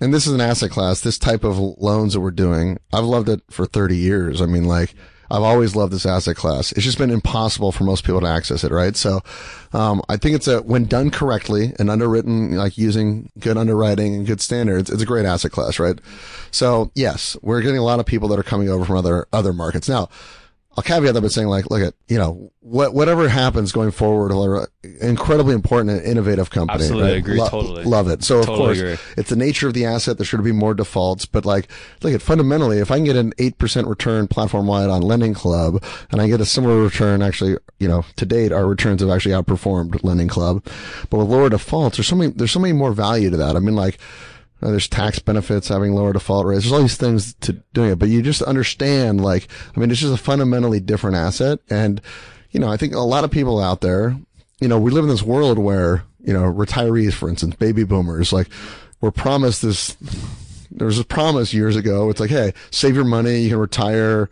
and this is an asset class, this type of loans that we're doing. I've loved it for 30 years. I mean, like, I've always loved this asset class. It's just been impossible for most people to access it, right? So, um, I think it's a, when done correctly and underwritten, like using good underwriting and good standards, it's a great asset class, right? So yes, we're getting a lot of people that are coming over from other, other markets. Now, I'll caveat that by saying like, look at, you know, what, whatever happens going forward, incredibly important and innovative company. Absolutely right? agree. Lo- totally. Love it. So totally of course agree. it's the nature of the asset. There should be more defaults, but like, look at fundamentally, if I can get an 8% return platform wide on Lending Club and I get a similar return, actually, you know, to date, our returns have actually outperformed Lending Club, but with lower defaults, there's so many, there's so many more value to that. I mean, like, there's tax benefits having lower default rates. There's all these things to doing it, but you just understand, like, I mean, it's just a fundamentally different asset. And, you know, I think a lot of people out there, you know, we live in this world where, you know, retirees, for instance, baby boomers, like, were promised this, there was a promise years ago. It's like, hey, save your money. You can retire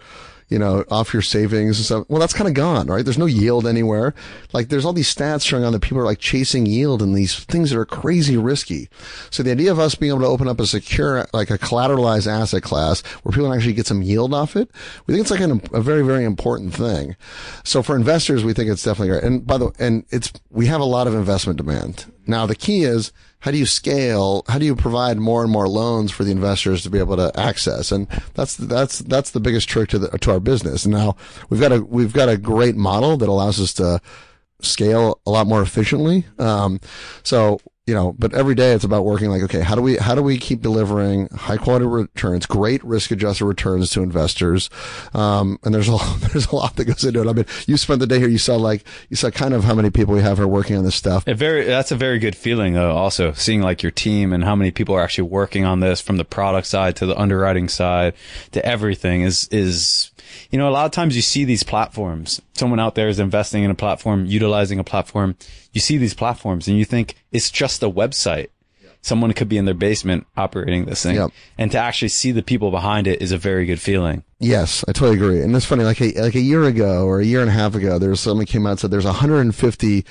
you know, off your savings and stuff. Well, that's kind of gone, right? There's no yield anywhere. Like there's all these stats showing on that people are like chasing yield and these things that are crazy risky. So the idea of us being able to open up a secure, like a collateralized asset class where people can actually get some yield off it, we think it's like an, a very, very important thing. So for investors, we think it's definitely great. And by the way, and it's, we have a lot of investment demand. Now the key is, how do you scale? How do you provide more and more loans for the investors to be able to access? And that's that's that's the biggest trick to the, to our business. Now we've got a we've got a great model that allows us to scale a lot more efficiently. Um, so you know, but every day it's about working like, okay, how do we, how do we keep delivering high quality returns, great risk adjusted returns to investors? Um, and there's a, there's a lot that goes into it. I mean, you spent the day here, you saw like, you saw kind of how many people we have here working on this stuff. A very, that's a very good feeling though, also seeing like your team and how many people are actually working on this from the product side to the underwriting side to everything is, is, you know, a lot of times you see these platforms. Someone out there is investing in a platform, utilizing a platform. You see these platforms and you think it's just a website. Someone could be in their basement operating this thing. And to actually see the people behind it is a very good feeling. Yes, I totally agree. And it's funny, like a, like a year ago or a year and a half ago, there was someone came out and said there's 150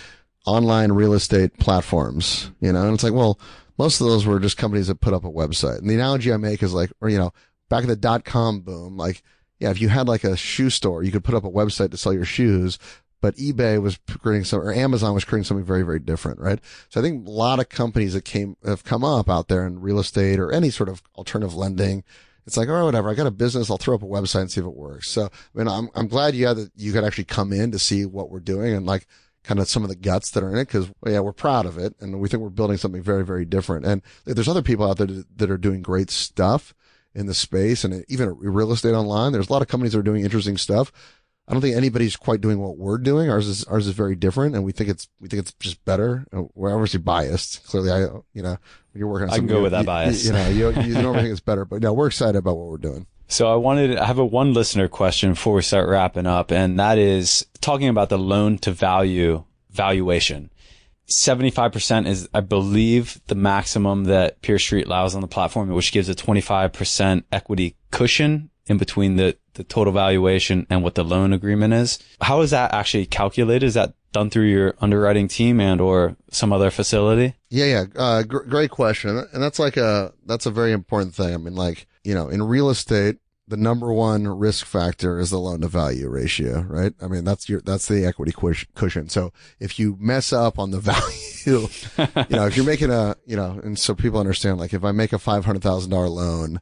online real estate platforms, you know, and it's like, well, most of those were just companies that put up a website. And the analogy I make is like, or, you know, back in the dot com boom, like yeah, if you had like a shoe store, you could put up a website to sell your shoes, but eBay was creating some, or Amazon was creating something very, very different, right? So I think a lot of companies that came, have come up out there in real estate or any sort of alternative lending. It's like, all right, whatever. I got a business. I'll throw up a website and see if it works. So, I mean, I'm, I'm glad you had, that you could actually come in to see what we're doing and like, kind of some of the guts that are in it because yeah, we're proud of it and we think we're building something very, very different. And there's other people out there that are doing great stuff in the space and even real estate online. There's a lot of companies that are doing interesting stuff. I don't think anybody's quite doing what we're doing. Ours is ours is very different, and we think it's we think it's just better. Uh, we're obviously biased. Clearly, I you know you're working. on I can go with that bias. You, you know, you, you normally think it's better, but no, we're excited about what we're doing. So I wanted, I have a one listener question before we start wrapping up, and that is talking about the loan to value valuation. 75% is, I believe, the maximum that PeerStreet allows on the platform, which gives a 25% equity cushion in between the, the total valuation and what the loan agreement is. How is that actually calculated? Is that done through your underwriting team and or some other facility? Yeah, yeah. Uh, gr- great question. And that's like a, that's a very important thing. I mean, like, you know, in real estate, the number one risk factor is the loan to value ratio, right? I mean, that's your, that's the equity cushion. So if you mess up on the value, you know, if you're making a, you know, and so people understand, like if I make a $500,000 loan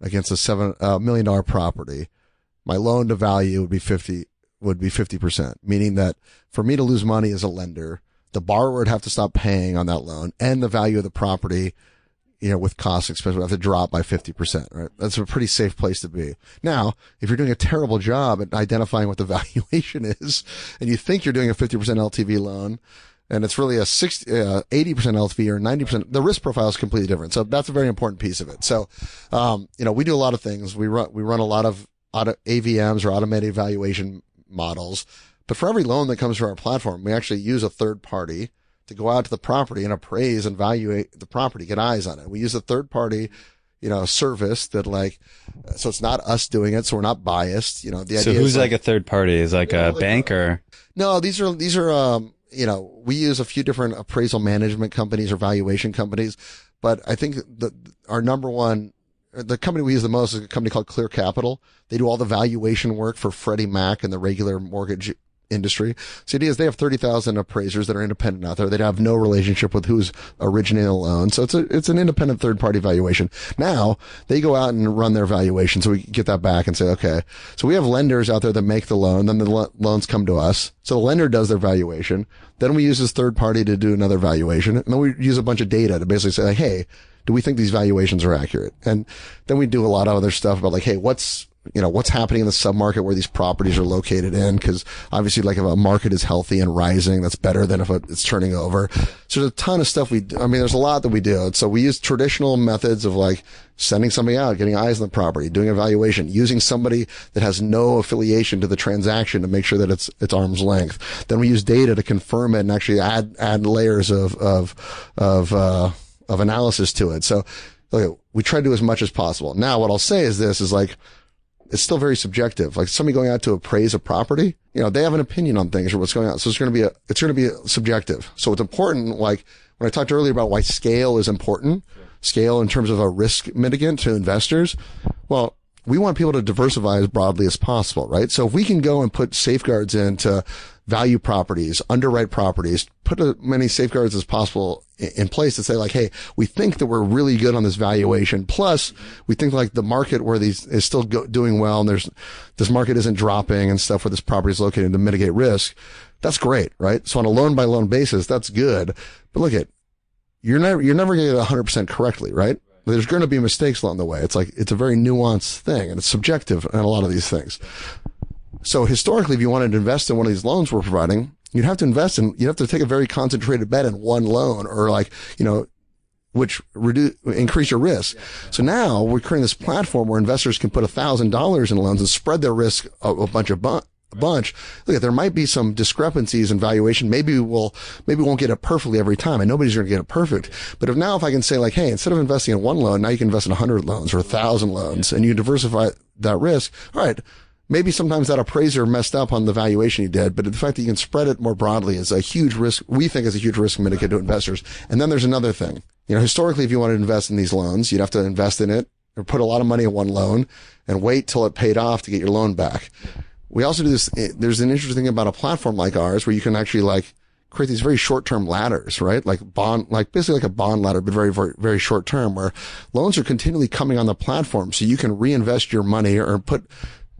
against a seven, uh, million dollar property, my loan to value would be 50, would be 50%, meaning that for me to lose money as a lender, the borrower would have to stop paying on that loan and the value of the property you know, with costs especially have to drop by 50%, right? That's a pretty safe place to be. Now, if you're doing a terrible job at identifying what the valuation is and you think you're doing a 50% LTV loan and it's really a 60, uh, 80% LTV or 90%, the risk profile is completely different. So that's a very important piece of it. So, um, you know, we do a lot of things. We run, we run a lot of auto, AVMs or automated valuation models, but for every loan that comes through our platform, we actually use a third party to go out to the property and appraise and evaluate the property, get eyes on it. We use a third party, you know, service that like, so it's not us doing it. So we're not biased. You know, the so idea So who's like, like, a third party is like a bank or no, these are, these are, um, you know, we use a few different appraisal management companies or valuation companies, but I think that our number one the company we use the most is a company called Clear Capital. They do all the valuation work for Freddie Mac and the regular mortgage industry. So the idea is they have 30,000 appraisers that are independent out there. They have no relationship with who's originating the loan. So it's a, it's an independent third party valuation. Now they go out and run their valuation. So we get that back and say, okay, so we have lenders out there that make the loan. Then the lo- loans come to us. So the lender does their valuation. Then we use this third party to do another valuation. And then we use a bunch of data to basically say, like, Hey, do we think these valuations are accurate? And then we do a lot of other stuff about like, Hey, what's, you know, what's happening in the submarket where these properties are located in. Cause obviously like if a market is healthy and rising, that's better than if it's turning over. So there's a ton of stuff we. I mean, there's a lot that we do. So we use traditional methods of like sending somebody out, getting eyes on the property, doing evaluation, using somebody that has no affiliation to the transaction to make sure that it's, it's arm's length. Then we use data to confirm it and actually add, add layers of, of, of, uh, of analysis to it. So, okay, we try to do as much as possible. Now, what I'll say is this is like, it's still very subjective. Like somebody going out to appraise a property, you know, they have an opinion on things or what's going on. So it's going to be a, it's going to be subjective. So it's important, like when I talked earlier about why scale is important, scale in terms of a risk mitigant to investors. Well, we want people to diversify as broadly as possible, right? So if we can go and put safeguards into value properties, underwrite properties, put as many safeguards as possible in place to say like, Hey, we think that we're really good on this valuation. Plus we think like the market where these is still go, doing well and there's, this market isn't dropping and stuff where this property is located to mitigate risk. That's great, right? So on a loan by loan basis, that's good. But look at, you're never, you're never going to get 100% correctly, right? There's going to be mistakes along the way. It's like, it's a very nuanced thing and it's subjective in a lot of these things. So historically, if you wanted to invest in one of these loans we're providing, you'd have to invest in, you'd have to take a very concentrated bet in one loan or like, you know, which reduce, increase your risk. So now we're creating this platform where investors can put a thousand dollars in loans and spread their risk a, a bunch of a bunch. Look, there might be some discrepancies in valuation. Maybe we'll, maybe we won't get it perfectly every time. And nobody's going to get it perfect. But if now, if I can say like, Hey, instead of investing in one loan, now you can invest in a hundred loans or a thousand loans and you diversify that risk. All right maybe sometimes that appraiser messed up on the valuation he did, but the fact that you can spread it more broadly is a huge risk. We think is a huge risk mitigate to investors. And then there's another thing. You know, historically, if you wanted to invest in these loans, you'd have to invest in it or put a lot of money in one loan and wait till it paid off to get your loan back. We also do this. Eh, there's an interesting thing about a platform like ours where you can actually like create these very short-term ladders, right? Like bond, like basically like a bond ladder, but very, very, very short term where loans are continually coming on the platform. So you can reinvest your money or put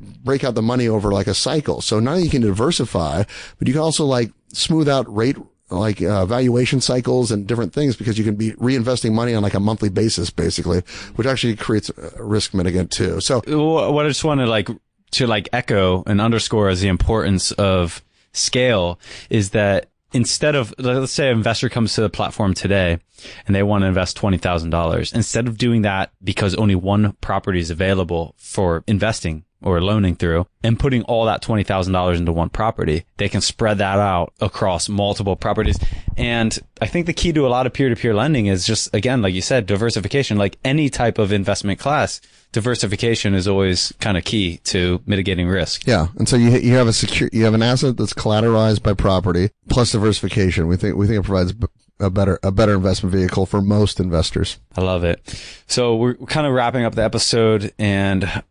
break out the money over like a cycle. So not only you can diversify, but you can also like smooth out rate like uh, valuation cycles and different things because you can be reinvesting money on like a monthly basis, basically, which actually creates a risk mitigant too. So what I just want to like to like echo and underscore as the importance of scale is that instead of let's say an investor comes to the platform today and they want to invest $20,000 instead of doing that because only one property is available for investing or loaning through and putting all that $20,000 into one property, they can spread that out across multiple properties. And I think the key to a lot of peer to peer lending is just, again, like you said, diversification, like any type of investment class. Diversification is always kind of key to mitigating risk. Yeah. And so you, you have a secure, you have an asset that's collateralized by property plus diversification. We think, we think it provides a better a better investment vehicle for most investors. I love it. So we're kind of wrapping up the episode and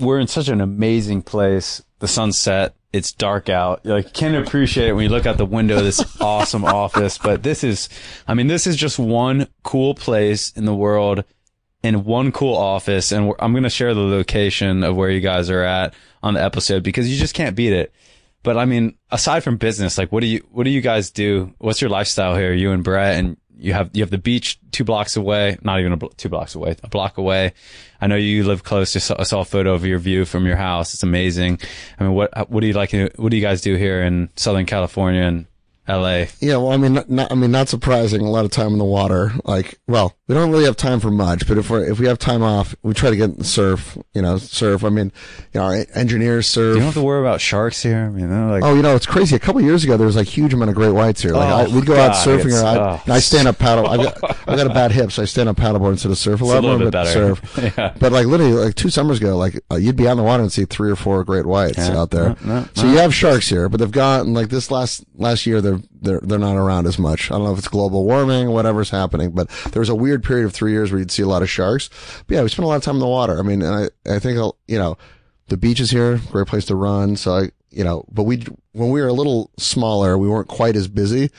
we're in such an amazing place. The sunset. It's dark out. You like can't appreciate it when you look out the window of this awesome office. But this is, I mean, this is just one cool place in the world in one cool office. And I'm going to share the location of where you guys are at on the episode because you just can't beat it. But I mean, aside from business, like what do you, what do you guys do? What's your lifestyle here? You and Brett and you have you have the beach two blocks away, not even a, two blocks away, a block away. I know you live close. to I saw a photo of your view from your house. It's amazing. I mean, what what do you like? What do you guys do here in Southern California and LA. Yeah, well, I mean, not, I mean, not surprising. A lot of time in the water. Like, well, we don't really have time for much, but if we if we have time off, we try to get in the surf. You know, surf. I mean, you know, our engineers surf. You don't have to worry about sharks here. You know, like oh, you know, it's crazy. A couple years ago, there was like huge amount of great whites here. Like, oh, I, we'd go God, out surfing, or I, oh. I stand up paddle. I got I got a bad hip, so I stand up paddleboard instead of surf a lot more, but better. surf. yeah. But like literally, like two summers ago, like uh, you'd be out in the water and see three or four great whites yeah. out there. No, no, so no. you have sharks here, but they've gotten like this last last year, they're they're not around as much. I don't know if it's global warming whatever's happening, but there was a weird period of three years where you'd see a lot of sharks. But yeah, we spent a lot of time in the water. I mean, I I think uh, you know the beach is here, great place to run. So I you know, but we when we were a little smaller, we weren't quite as busy.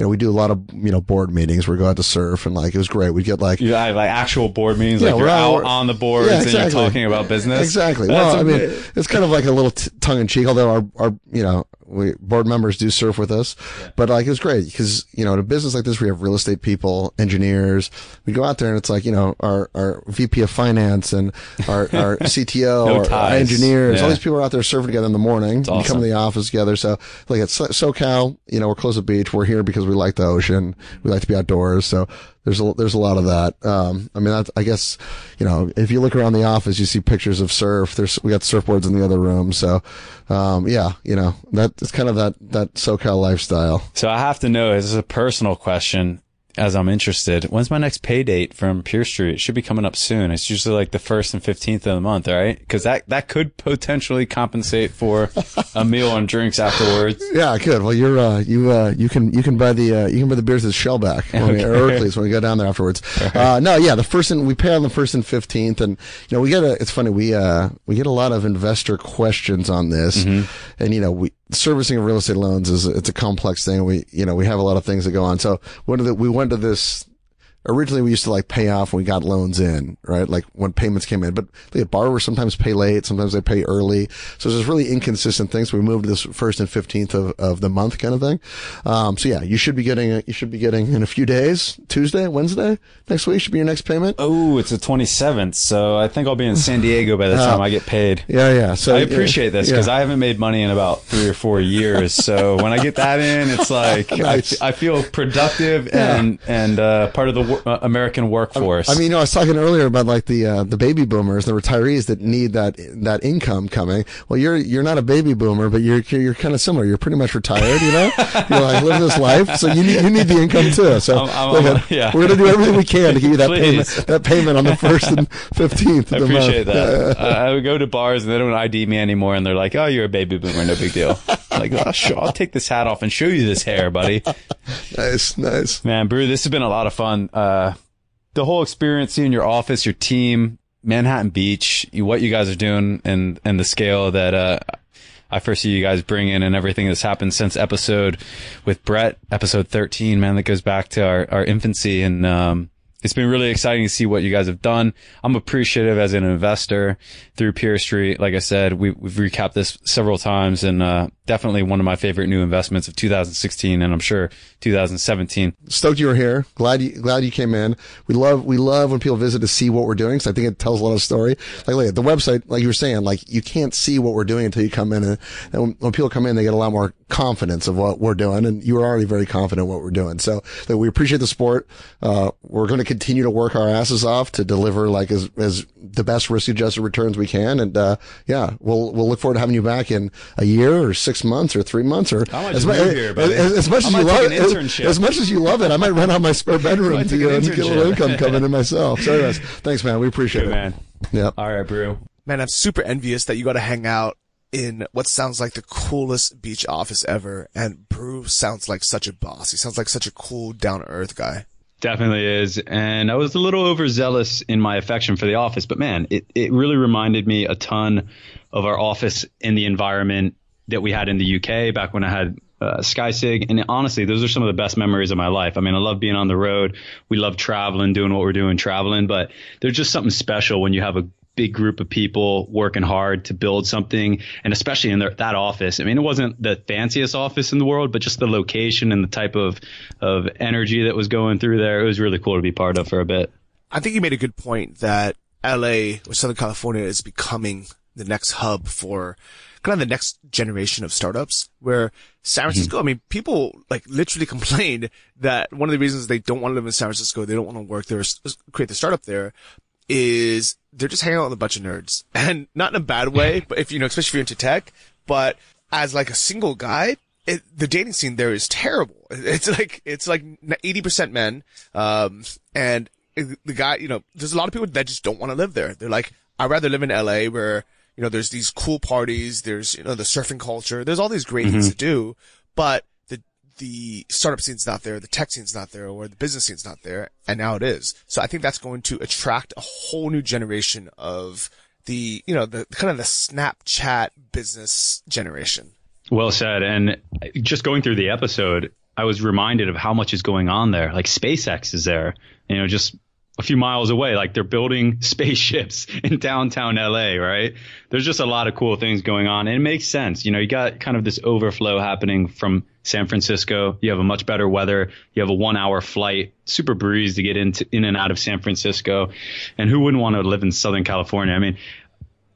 You know, we do a lot of you know board meetings. We go out to surf, and like it was great. We'd get like yeah, like actual board meetings. Yeah, like you're out, on the boards yeah, exactly. and you're talking about business. Exactly. That's well, I mean, it's kind of like a little t- tongue in cheek. Although our our you know we board members do surf with us, yeah. but like it was great because you know in a business like this we have real estate people, engineers. We go out there and it's like you know our our VP of finance and our our CTO, no our, our, engineers, yeah. all these people are out there surfing together in the morning. Awesome. We come to the office together. So like at SoCal, you know we're close to the beach. We're here because we like the ocean. We like to be outdoors. So there's a there's a lot of that. Um, I mean, I guess you know if you look around the office, you see pictures of surf. There's we got surfboards in the other room. So um, yeah, you know that it's kind of that that SoCal lifestyle. So I have to know. This is a personal question as I'm interested. When's my next pay date from PeerStreet? It should be coming up soon. It's usually like the first and fifteenth of the month, right? Because that that could potentially compensate for a meal and drinks afterwards. Yeah, could. Well, you're uh, you uh, you can you can buy the uh, you can buy the beers at Shellback when okay. we, or Oakley's when we go down there afterwards. Right. Uh, no, yeah, the first and we pay on the first and fifteenth, and you know we get a. It's funny we uh we get a lot of investor questions on this, mm-hmm. and you know we servicing of real estate loans is it's a complex thing. We you know we have a lot of things that go on. So one of the we went to this originally we used to like pay off when we got loans in, right? Like when payments came in, but the borrowers sometimes pay late, sometimes they pay early. So there's really inconsistent things. So we moved to this first and 15th of, of the month kind of thing. Um, so yeah, you should be getting, it. you should be getting in a few days, Tuesday, Wednesday next week should be your next payment. Oh, it's the 27th. So I think I'll be in San Diego by the uh, time uh, I get paid. Yeah. Yeah. So I appreciate yeah, this because yeah. I haven't made money in about three or four years. so when I get that in, it's like, nice. I, I, feel productive yeah. and, and, uh, part of the uh, American workforce. I mean, you know, I was talking earlier about like the uh, the baby boomers, the retirees that need that that income coming. Well, you're you're not a baby boomer, but you're you're kind of similar. You're pretty much retired, you know. you're like living this life, so you need you need the income too. So I'm, I'm, I'm, yeah. we're gonna do everything we can to give you that payment that payment on the first and fifteenth. I appreciate month. that. uh, I would go to bars and they don't ID me anymore, and they're like, "Oh, you're a baby boomer, no big deal." Like, oh, sure, I'll take this hat off and show you this hair, buddy. nice, nice. Man, Brew, this has been a lot of fun. Uh, the whole experience, seeing your office, your team, Manhattan Beach, what you guys are doing, and and the scale that uh, I first see you guys bring in, and everything that's happened since episode with Brett, episode thirteen. Man, that goes back to our our infancy, and um, it's been really exciting to see what you guys have done. I'm appreciative as an investor through PeerStreet. Like I said, we, have recapped this several times, and uh, definitely one of my favorite new investments of 2016 and I'm sure 2017. Stoked you were here. Glad you, glad you came in. We love, we love when people visit to see what we're doing. So I think it tells a lot of story. Like, at the website, like you were saying, like you can't see what we're doing until you come in. And, and when, when, people come in, they get a lot more confidence of what we're doing. And you were already very confident what we're doing. So like, we appreciate the support. Uh, we're going to continue to work our asses off to deliver like as, as the best risk adjusted returns we can. And, uh, yeah, we'll, we'll look forward to having you back in a year or six months or three months or as, mu- here, as, as, much as you love it, as, as, much as you love it, I might rent out my spare bedroom to, uh, to get a little income coming in myself. So anyways, thanks man. We appreciate Good, it. man. Yeah. All right, Brew. Man, I'm super envious that you got to hang out in what sounds like the coolest beach office ever. And Brew sounds like such a boss. He sounds like such a cool, down to earth guy. Definitely is. And I was a little overzealous in my affection for the office, but man, it, it really reminded me a ton of our office in the environment that we had in the UK back when I had uh, SkySig. And honestly, those are some of the best memories of my life. I mean, I love being on the road. We love traveling, doing what we're doing, traveling, but there's just something special when you have a big group of people working hard to build something and especially in their, that office i mean it wasn't the fanciest office in the world but just the location and the type of of energy that was going through there it was really cool to be part of for a bit i think you made a good point that la or southern california is becoming the next hub for kind of the next generation of startups where San Francisco, mm-hmm. I mean, people like literally complained that one of the reasons they don't want to live in San Francisco, they don't want to work there, create the startup there is they're just hanging out with a bunch of nerds and not in a bad way, but if you know, especially if you're into tech, but as like a single guy, it, the dating scene there is terrible. It's like, it's like 80% men. Um, and the guy, you know, there's a lot of people that just don't want to live there. They're like, I'd rather live in LA where, you know, there's these cool parties, there's, you know, the surfing culture, there's all these great mm-hmm. things to do, but the startup scene's not there, the tech scene's not there, or the business scene's not there, and now it is. So I think that's going to attract a whole new generation of the, you know, the kind of the Snapchat business generation. Well said. And just going through the episode, I was reminded of how much is going on there. Like SpaceX is there, you know, just a few miles away. Like they're building spaceships in downtown LA, right? There's just a lot of cool things going on. And it makes sense. You know, you got kind of this overflow happening from San Francisco. You have a much better weather. You have a one hour flight, super breeze to get into in and out of San Francisco. And who wouldn't want to live in Southern California? I mean,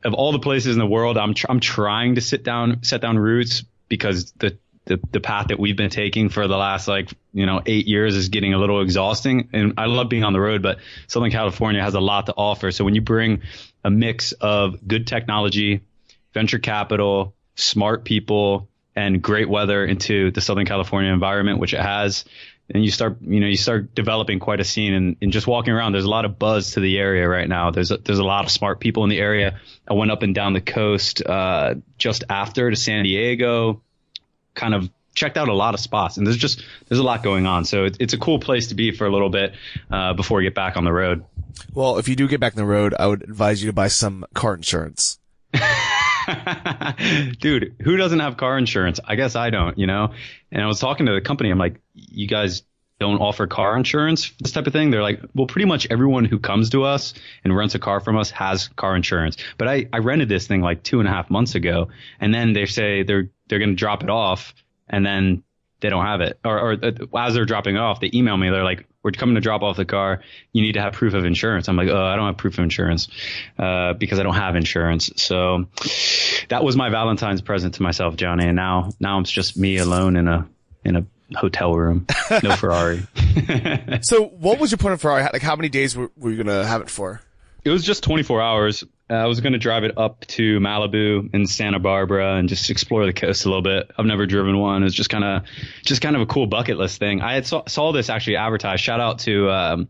of all the places in the world, I'm tr- I'm trying to sit down set down roots because the the, the path that we've been taking for the last like you know eight years is getting a little exhausting and i love being on the road but southern california has a lot to offer so when you bring a mix of good technology venture capital smart people and great weather into the Southern California environment, which it has. And you start, you know, you start developing quite a scene and, and just walking around. There's a lot of buzz to the area right now. There's a, there's a lot of smart people in the area. I went up and down the coast, uh, just after to San Diego, kind of checked out a lot of spots and there's just, there's a lot going on. So it, it's a cool place to be for a little bit, uh, before you get back on the road. Well, if you do get back on the road, I would advise you to buy some car insurance. Dude, who doesn't have car insurance? I guess I don't, you know? And I was talking to the company. I'm like, you guys don't offer car insurance, this type of thing. They're like, well, pretty much everyone who comes to us and rents a car from us has car insurance. But I, I rented this thing like two and a half months ago. And then they say they're, they're going to drop it off. And then they don't have it. Or, or uh, as they're dropping off, they email me. They're like, we're coming to drop off the car. You need to have proof of insurance. I'm like, oh, I don't have proof of insurance, uh, because I don't have insurance. So that was my Valentine's present to myself, Johnny. And now, now it's just me alone in a, in a hotel room. No Ferrari. so what was your point of Ferrari? Like how many days were, were you going to have it for? It was just 24 hours. Uh, I was going to drive it up to Malibu and Santa Barbara and just explore the coast a little bit. I've never driven one. It's just kind of, just kind of a cool bucket list thing. I saw, saw this actually advertised. Shout out to, um,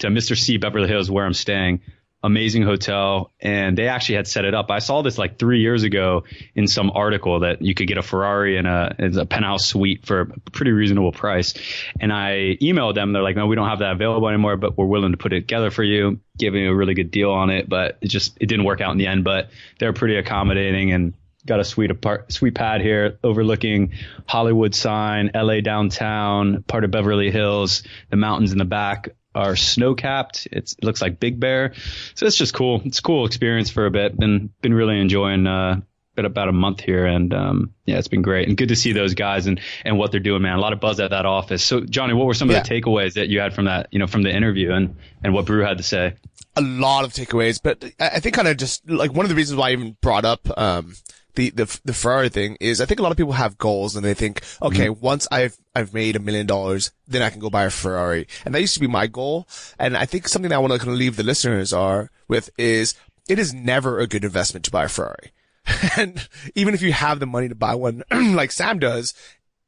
to Mr. C Beverly Hills where I'm staying amazing hotel and they actually had set it up. I saw this like three years ago in some article that you could get a Ferrari and a, and a penthouse suite for a pretty reasonable price. And I emailed them. They're like, no, we don't have that available anymore, but we're willing to put it together for you, giving you a really good deal on it. But it just, it didn't work out in the end, but they're pretty accommodating and got a sweet apart, sweet pad here overlooking Hollywood sign, LA downtown, part of Beverly Hills, the mountains in the back are snow capped. it looks like Big Bear, so it's just cool. It's a cool experience for a bit. Been been really enjoying uh, been about a month here, and um, yeah, it's been great and good to see those guys and and what they're doing, man. A lot of buzz at that office. So, Johnny, what were some of the takeaways that you had from that, you know, from the interview and and what Brew had to say? A lot of takeaways, but I think kind of just like one of the reasons why I even brought up um, the, the, the Ferrari thing is I think a lot of people have goals and they think, okay, mm-hmm. once I've, I've made a million dollars, then I can go buy a Ferrari. And that used to be my goal. And I think something that I want to kind of leave the listeners are with is it is never a good investment to buy a Ferrari. and even if you have the money to buy one, like Sam does,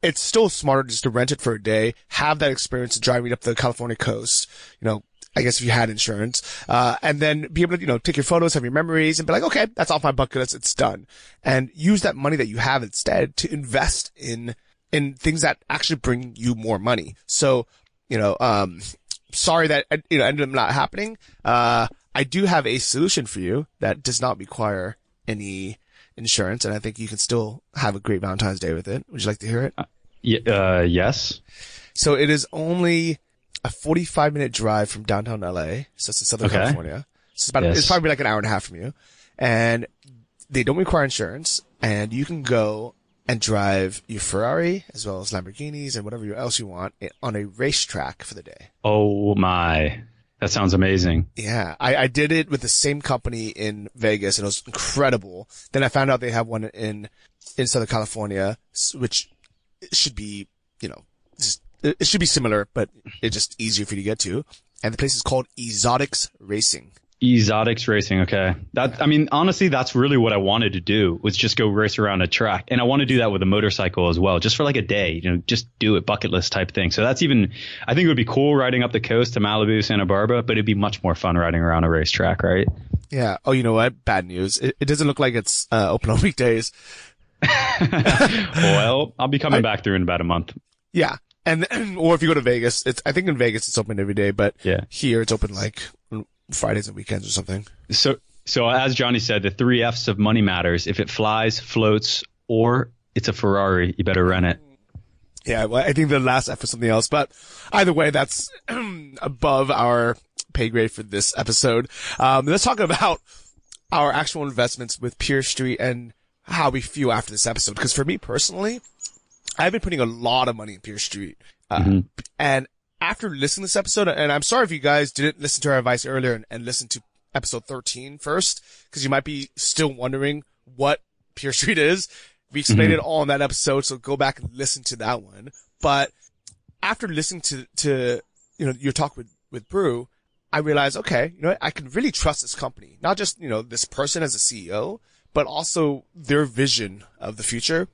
it's still smarter just to rent it for a day, have that experience of driving up the California coast, you know, I guess if you had insurance, uh, and then be able to, you know, take your photos, have your memories and be like, okay, that's off my bucket list. It's done. And use that money that you have instead to invest in, in things that actually bring you more money. So, you know, um, sorry that, you know, ended up not happening. Uh, I do have a solution for you that does not require any insurance. And I think you can still have a great Valentine's Day with it. Would you like to hear it? Uh, uh yes. So it is only a 45 minute drive from downtown LA. So it's in Southern okay. California. So it's about, yes. it's probably like an hour and a half from you. And they don't require insurance and you can go and drive your Ferrari as well as Lamborghinis and whatever else you want on a racetrack for the day. Oh my. That sounds amazing. Yeah. I, I did it with the same company in Vegas and it was incredible. Then I found out they have one in, in Southern California, which should be, you know, it should be similar, but it's just easier for you to get to. And the place is called Exotics Racing. Exotics Racing. Okay. That, I mean, honestly, that's really what I wanted to do was just go race around a track. And I want to do that with a motorcycle as well, just for like a day, you know, just do it bucket list type thing. So that's even, I think it would be cool riding up the coast to Malibu, Santa Barbara, but it'd be much more fun riding around a racetrack, right? Yeah. Oh, you know what? Bad news. It, it doesn't look like it's uh, open on weekdays. well, I'll be coming I, back through in about a month. Yeah. And or if you go to Vegas, it's I think in Vegas it's open every day, but yeah. here it's open like Fridays and weekends or something. So so as Johnny said, the three F's of money matters. If it flies, floats, or it's a Ferrari, you better rent it. Yeah, well, I think the last F was something else, but either way, that's above our pay grade for this episode. Um, let's talk about our actual investments with PeerStreet and how we feel after this episode. Because for me personally, I've been putting a lot of money in PeerStreet. Uh, mm-hmm. and after listening to this episode, and I'm sorry if you guys didn't listen to our advice earlier and, and listen to episode 13 first, because you might be still wondering what PeerStreet is. We explained mm-hmm. it all in that episode, so go back and listen to that one. But after listening to, to, you know, your talk with, with Brew, I realized, okay, you know, I can really trust this company. Not just, you know, this person as a CEO, but also their vision of the future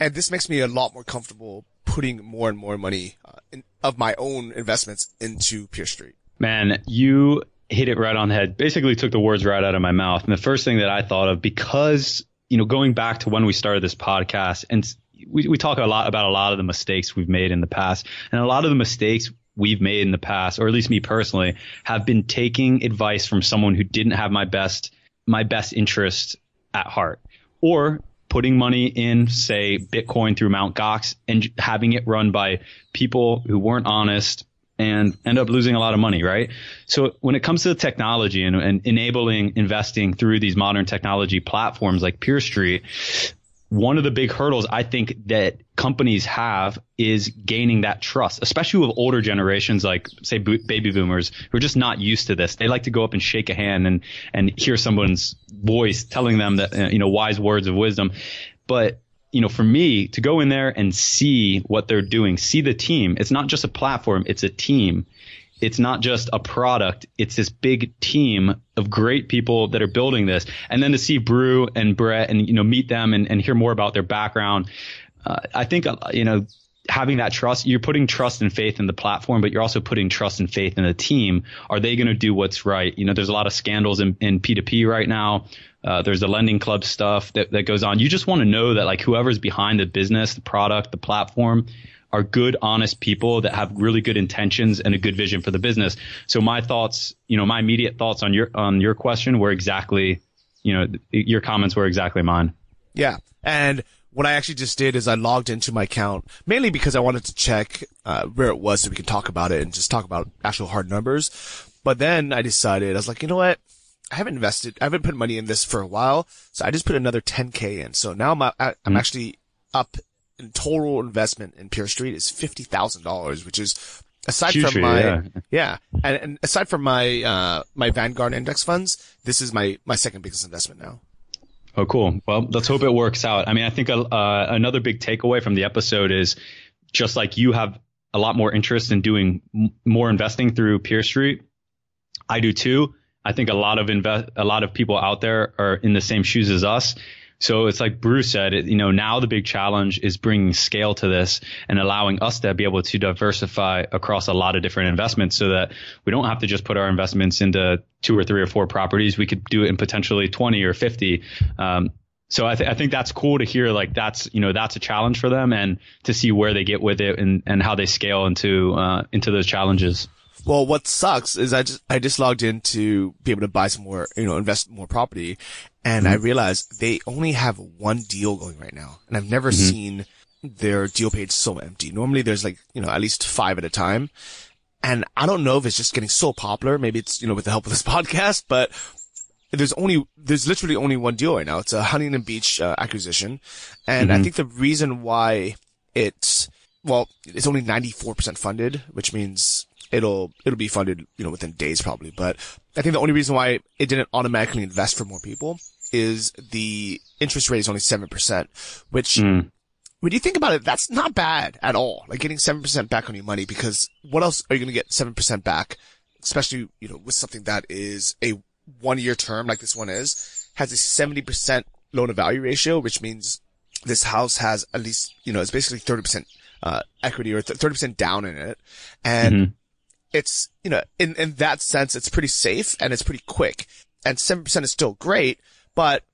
and this makes me a lot more comfortable putting more and more money uh, in, of my own investments into PeerStreet. Man, you hit it right on the head. Basically took the words right out of my mouth. And the first thing that I thought of, because, you know, going back to when we started this podcast and we, we talk a lot about a lot of the mistakes we've made in the past and a lot of the mistakes we've made in the past, or at least me personally, have been taking advice from someone who didn't have my best, my best interest at heart or putting money in, say, Bitcoin through Mt. Gox and having it run by people who weren't honest and end up losing a lot of money, right? So when it comes to the technology and, and enabling investing through these modern technology platforms like PeerStreet, one of the big hurdles I think that companies have is gaining that trust, especially with older generations like say baby boomers who are just not used to this. They like to go up and shake a hand and and hear someone's voice telling them that you know wise words of wisdom. But you know, for me to go in there and see what they're doing, see the team, it's not just a platform, it's a team it's not just a product. It's this big team of great people that are building this. And then to see Brew and Brett and, you know, meet them and, and hear more about their background. Uh, I think, uh, you know, having that trust, you're putting trust and faith in the platform, but you're also putting trust and faith in the team. Are they going to do what's right? You know, there's a lot of scandals in, in P2P right now. Uh, there's the lending club stuff that, that goes on. You just want to know that like whoever's behind the business, the product, the platform, are good, honest people that have really good intentions and a good vision for the business. So my thoughts, you know, my immediate thoughts on your on your question were exactly, you know, your comments were exactly mine. Yeah, and what I actually just did is I logged into my account mainly because I wanted to check uh, where it was so we could talk about it and just talk about actual hard numbers. But then I decided I was like, you know what? I haven't invested, I haven't put money in this for a while. So I just put another 10k in. So now I'm, I'm mm-hmm. actually up total investment in PeerStreet is $50,000, which is aside Huge from my, yeah, yeah and, and, aside from my, uh, my Vanguard index funds, this is my, my second biggest investment now. Oh, cool. Well, let's hope it works out. I mean, I think uh, another big takeaway from the episode is just like you have a lot more interest in doing m- more investing through PeerStreet. I do too. I think a lot of invest, a lot of people out there are in the same shoes as us. So it's like Bruce said, it, you know, now the big challenge is bringing scale to this and allowing us to be able to diversify across a lot of different investments so that we don't have to just put our investments into two or three or four properties. We could do it in potentially 20 or 50. Um, so I, th- I think that's cool to hear like that's you know that's a challenge for them and to see where they get with it and, and how they scale into uh, into those challenges. Well, what sucks is I just I just logged in to be able to buy some more, you know, invest more property, and mm-hmm. I realized they only have one deal going right now, and I've never mm-hmm. seen their deal page so empty. Normally, there's like you know at least five at a time, and I don't know if it's just getting so popular. Maybe it's you know with the help of this podcast, but there's only there's literally only one deal right now. It's a Huntington Beach uh, acquisition, and mm-hmm. I think the reason why it's well, it's only 94% funded, which means it'll it'll be funded, you know, within days probably. But I think the only reason why it didn't automatically invest for more people is the interest rate is only seven percent, which mm. when you think about it, that's not bad at all. Like getting seven percent back on your money because what else are you going to get seven percent back? Especially you know with something that is a one year term like this one is has a seventy percent loan to value ratio, which means this house has at least you know it's basically thirty percent uh, equity or 30% down in it. And mm-hmm it's, you know, in, in that sense, it's pretty safe and it's pretty quick. And 7% is still great, but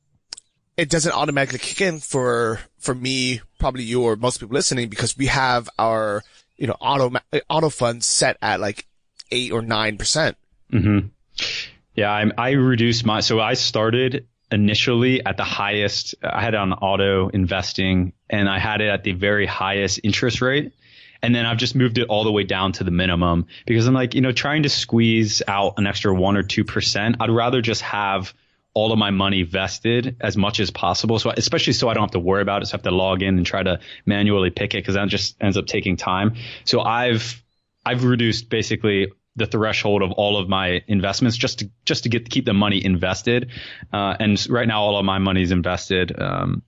it doesn't automatically kick in for, for me, probably you or most people listening because we have our, you know, auto, auto funds set at like eight or 9%. percent mm-hmm. Yeah. I, I reduced my, so I started initially at the highest, I had on auto investing and I had it at the very highest interest rate. And then I've just moved it all the way down to the minimum because I'm like, you know, trying to squeeze out an extra one or 2%. I'd rather just have all of my money vested as much as possible. So especially so I don't have to worry about it. So I have to log in and try to manually pick it because that just ends up taking time. So I've, I've reduced basically the threshold of all of my investments just to just to get keep the money invested. Uh, and right now, all of my money is invested. Um,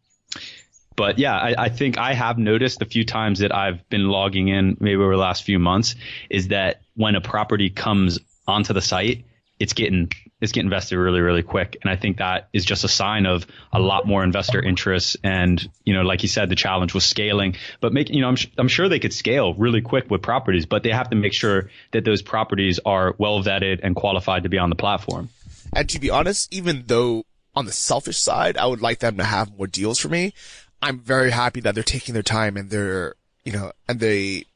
but yeah, I, I, think I have noticed a few times that I've been logging in maybe over the last few months is that when a property comes onto the site, it's getting it's getting invested really really quick, and I think that is just a sign of a lot more investor interest. And you know, like you said, the challenge was scaling, but make you know I'm I'm sure they could scale really quick with properties, but they have to make sure that those properties are well vetted and qualified to be on the platform. And to be honest, even though on the selfish side, I would like them to have more deals for me. I'm very happy that they're taking their time and they're, you know, and they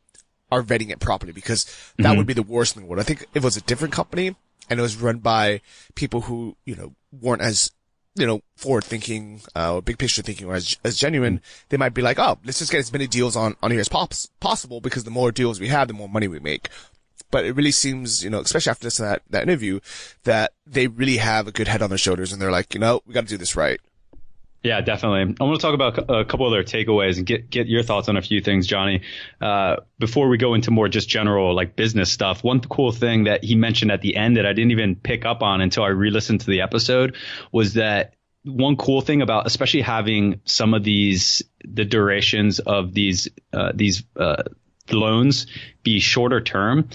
are vetting it properly because that mm-hmm. would be the worst thing. What I think if it was a different company and it was run by people who, you know, weren't as, you know, forward thinking, uh, big picture thinking or as, as genuine, they might be like, oh, let's just get as many deals on, on here as pos- possible because the more deals we have, the more money we make. But it really seems, you know, especially after this, that, that interview, that they really have a good head on their shoulders and they're like, you know, we got to do this right. Yeah, definitely. I want to talk about a couple other takeaways and get get your thoughts on a few things, Johnny. Uh, before we go into more just general like business stuff, one cool thing that he mentioned at the end that I didn't even pick up on until I re-listened to the episode was that one cool thing about especially having some of these the durations of these uh, these uh, loans be shorter term,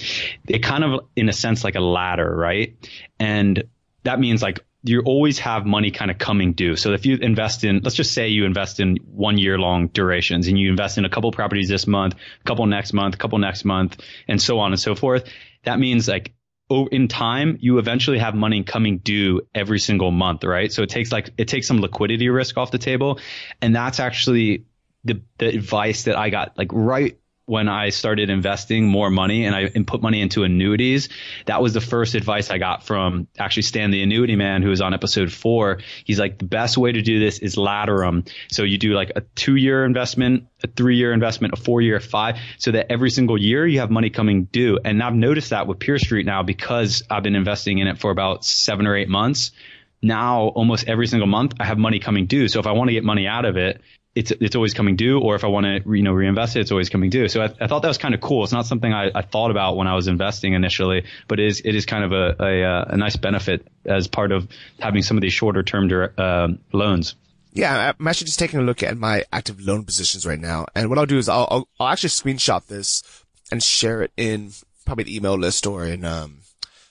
it kind of in a sense like a ladder, right? And that means like you always have money kind of coming due. So if you invest in, let's just say you invest in one year long durations and you invest in a couple properties this month, a couple next month, a couple next month, and so on and so forth. That means like in time, you eventually have money coming due every single month, right? So it takes like, it takes some liquidity risk off the table. And that's actually the, the advice that I got like right when I started investing more money and I put money into annuities, that was the first advice I got from actually Stan the annuity man who was on episode four. He's like, the best way to do this is ladder them. So you do like a two year investment, a three year investment, a four year, five, so that every single year you have money coming due. And I've noticed that with PeerStreet now because I've been investing in it for about seven or eight months now almost every single month I have money coming due. So if I want to get money out of it, it's it's always coming due, or if I want to you know reinvest it, it's always coming due. So I, I thought that was kind of cool. It's not something I, I, thought about when I was investing initially, but it is it is kind of a a, uh, a nice benefit as part of having some of these shorter term uh, loans. Yeah, I'm actually just taking a look at my active loan positions right now, and what I'll do is I'll I'll, I'll actually screenshot this and share it in probably the email list or in um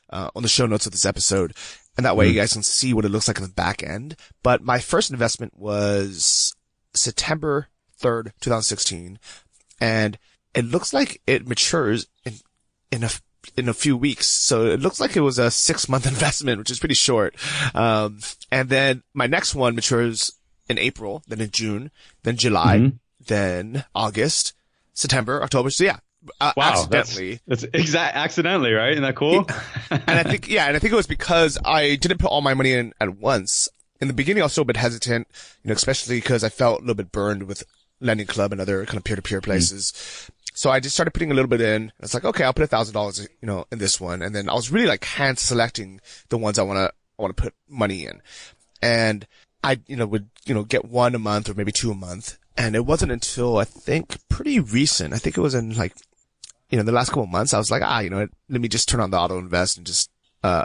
uh, on the show notes of this episode. And that way mm-hmm. you guys can see what it looks like in the back end. But my first investment was September 3rd, 2016. And it looks like it matures in, in a, in a few weeks. So it looks like it was a six month investment, which is pretty short. Um, and then my next one matures in April, then in June, then July, mm-hmm. then August, September, October. So yeah, uh, wow, accidentally. That's, that's exact accidentally, right? Isn't that cool? and I think, yeah, and I think it was because I didn't put all my money in at once in the beginning, I was still a bit hesitant, you know, especially because I felt a little bit burned with Lending Club and other kind of peer-to-peer places. Mm. So I just started putting a little bit in. It's like, okay, I'll put a thousand dollars, you know, in this one. And then I was really like hand selecting the ones I want to, I want to put money in. And I, you know, would, you know, get one a month or maybe two a month. And it wasn't until I think pretty recent. I think it was in like, you know, the last couple of months, I was like, ah, you know, let me just turn on the auto invest and just, uh,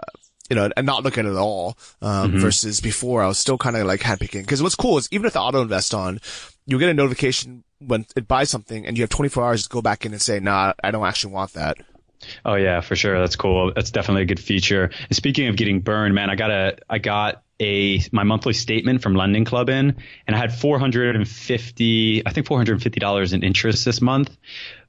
you know, and not look at it at all, um, mm-hmm. versus before I was still kind of like handpicking. Cause what's cool is even with the auto invest on, you get a notification when it buys something and you have 24 hours to go back in and say, nah, I don't actually want that. Oh yeah, for sure. That's cool. That's definitely a good feature. And speaking of getting burned, man, I got a, I got a, my monthly statement from Lending Club in and I had 450, I think $450 in interest this month,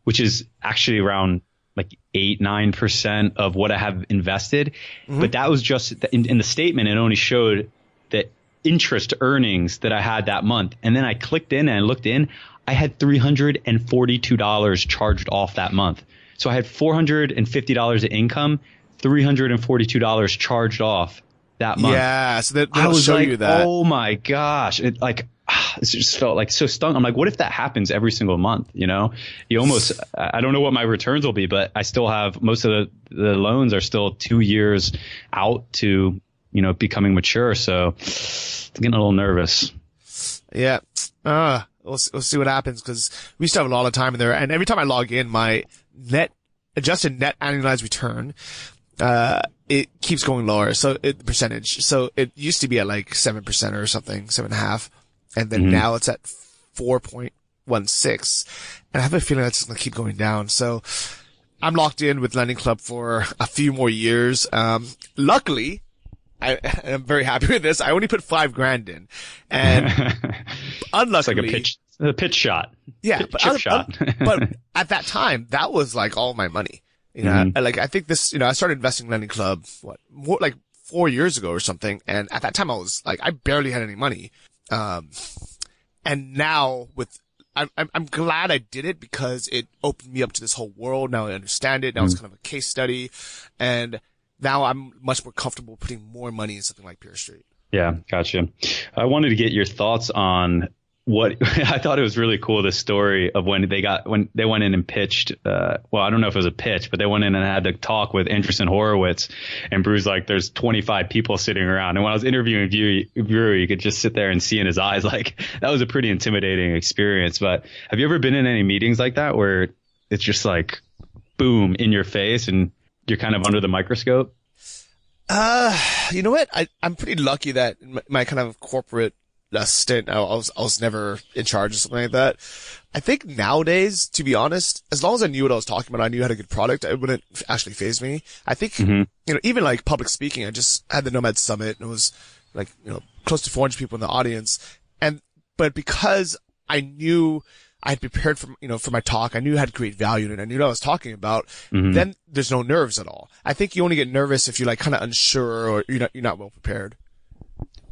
which is actually around like eight, nine percent of what I have invested. Mm-hmm. But that was just in, in the statement. It only showed the interest earnings that I had that month. And then I clicked in and I looked in. I had $342 charged off that month. So I had $450 of income, $342 charged off that month. Yeah. So that, I was show like, you that. Oh my gosh. It, like it just felt like so stung. I'm like, what if that happens every single month? You know, you almost, I don't know what my returns will be, but I still have most of the, the loans are still two years out to, you know, becoming mature. So I'm getting a little nervous. Yeah. Uh, we'll, we'll see what happens because we still have a lot of time in there. And every time I log in, my net adjusted net annualized return, uh, it keeps going lower. So it, percentage. So it used to be at like 7% or something, seven and a half and then mm-hmm. now it's at 4.16. And I have a feeling that's just going to keep going down. So I'm locked in with Lending Club for a few more years. Um, luckily, I, am very happy with this. I only put five grand in, and unluckily, it's like a pitch, a pitch shot. Yeah, but, chip shot. but at that time, that was like all my money. You know, mm-hmm. Like I think this, you know, I started investing in Lending Club what more like four years ago or something, and at that time I was like I barely had any money. Um, and now with, I'm, I'm glad I did it because it opened me up to this whole world. Now I understand it. Now mm. it's kind of a case study. And now I'm much more comfortable putting more money in something like PeerStreet. Yeah, gotcha. I wanted to get your thoughts on what I thought it was really cool the story of when they got when they went in and pitched. Uh, well, I don't know if it was a pitch, but they went in and had to talk with Andreessen Horowitz, and Brew's like, "There's 25 people sitting around." And when I was interviewing Brewer, you could just sit there and see in his eyes like that was a pretty intimidating experience. But have you ever been in any meetings like that where it's just like boom in your face and you're kind of under the microscope? Uh, you know what? I, I'm pretty lucky that my, my kind of corporate a stint. I was, I was never in charge of something like that. I think nowadays, to be honest, as long as I knew what I was talking about, I knew I had a good product, it wouldn't actually phase me. I think, mm-hmm. you know, even like public speaking, I just had the Nomad Summit and it was like, you know, close to 400 people in the audience. And, but because I knew I had prepared for, you know, for my talk, I knew I had great value and I knew what I was talking about, mm-hmm. then there's no nerves at all. I think you only get nervous if you're like kind of unsure or you're not, you're not well prepared.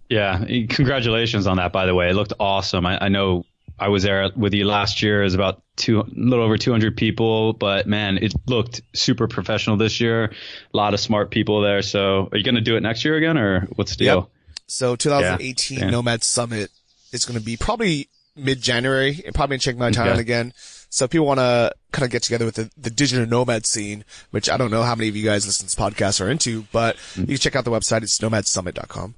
Yeah, congratulations on that. By the way, it looked awesome. I, I know I was there with you last year. It was about two, a little over 200 people, but man, it looked super professional this year. A lot of smart people there. So are you going to do it next year again or what's the deal? Yep. So 2018 yeah. Nomad Summit is going to be probably mid January probably in Chiang Mai, Thailand again. So if people want to kind of get together with the, the digital nomad scene, which I don't know how many of you guys listen to this podcast are into, but mm-hmm. you can check out the website. It's nomadsummit.com.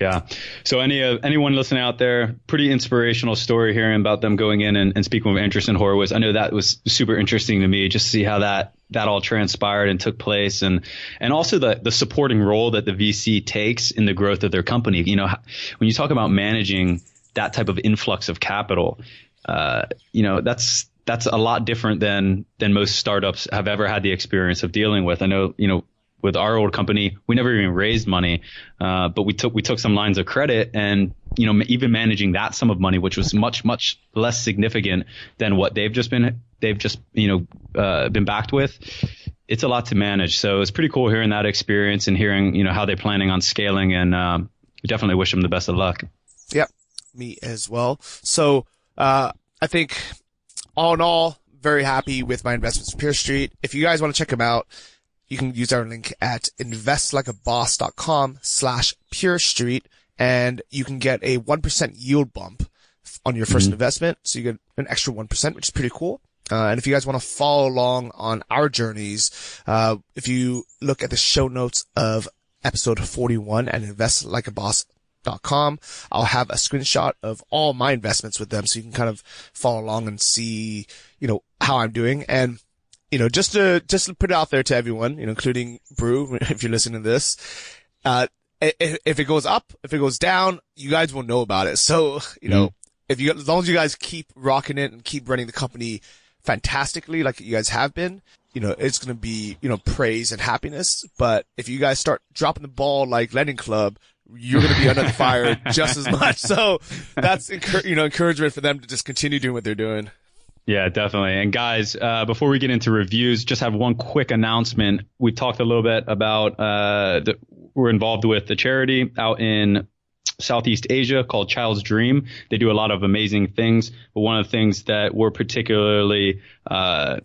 Yeah. So any uh, anyone listening out there, pretty inspirational story hearing about them going in and, and speaking with Andreessen Horowitz. I know that was super interesting to me just to see how that that all transpired and took place and and also the the supporting role that the VC takes in the growth of their company. You know, when you talk about managing that type of influx of capital, uh, you know, that's that's a lot different than than most startups have ever had the experience of dealing with. I know, you know, with our old company, we never even raised money, uh, but we took we took some lines of credit, and you know, even managing that sum of money, which was much much less significant than what they've just been they've just you know uh, been backed with. It's a lot to manage, so it's pretty cool hearing that experience and hearing you know how they're planning on scaling, and um, definitely wish them the best of luck. Yep, me as well. So uh, I think all in all, very happy with my investments in PeerStreet. If you guys want to check them out, you can use our link at investlikeaboss.com slash PeerStreet and you can get a 1% yield bump on your 1st mm-hmm. investment. So you get an extra 1%, which is pretty cool. Uh, and if you guys want to follow along on our journeys, uh, if you look at the show notes of episode 41 at investlikeaboss.com, com. I'll have a screenshot of all my investments with them so you can kind of follow along and see, you know, how I'm doing. And, you know, just to, just to put it out there to everyone, you know, including Brew, if you're listening to this, uh, if, if it goes up, if it goes down, you guys will know about it. So, you know, mm-hmm. if you, as long as you guys keep rocking it and keep running the company fantastically, like you guys have been, you know, it's going to be, you know, praise and happiness. But if you guys start dropping the ball like Lending Club, you're going to be under the fire just as much. So that's, you know, encouragement for them to just continue doing what they're doing. Yeah, definitely. And guys, uh, before we get into reviews, just have one quick announcement. We talked a little bit about uh, we're involved with the charity out in Southeast Asia called Child's Dream. They do a lot of amazing things, but one of the things that we're particularly uh,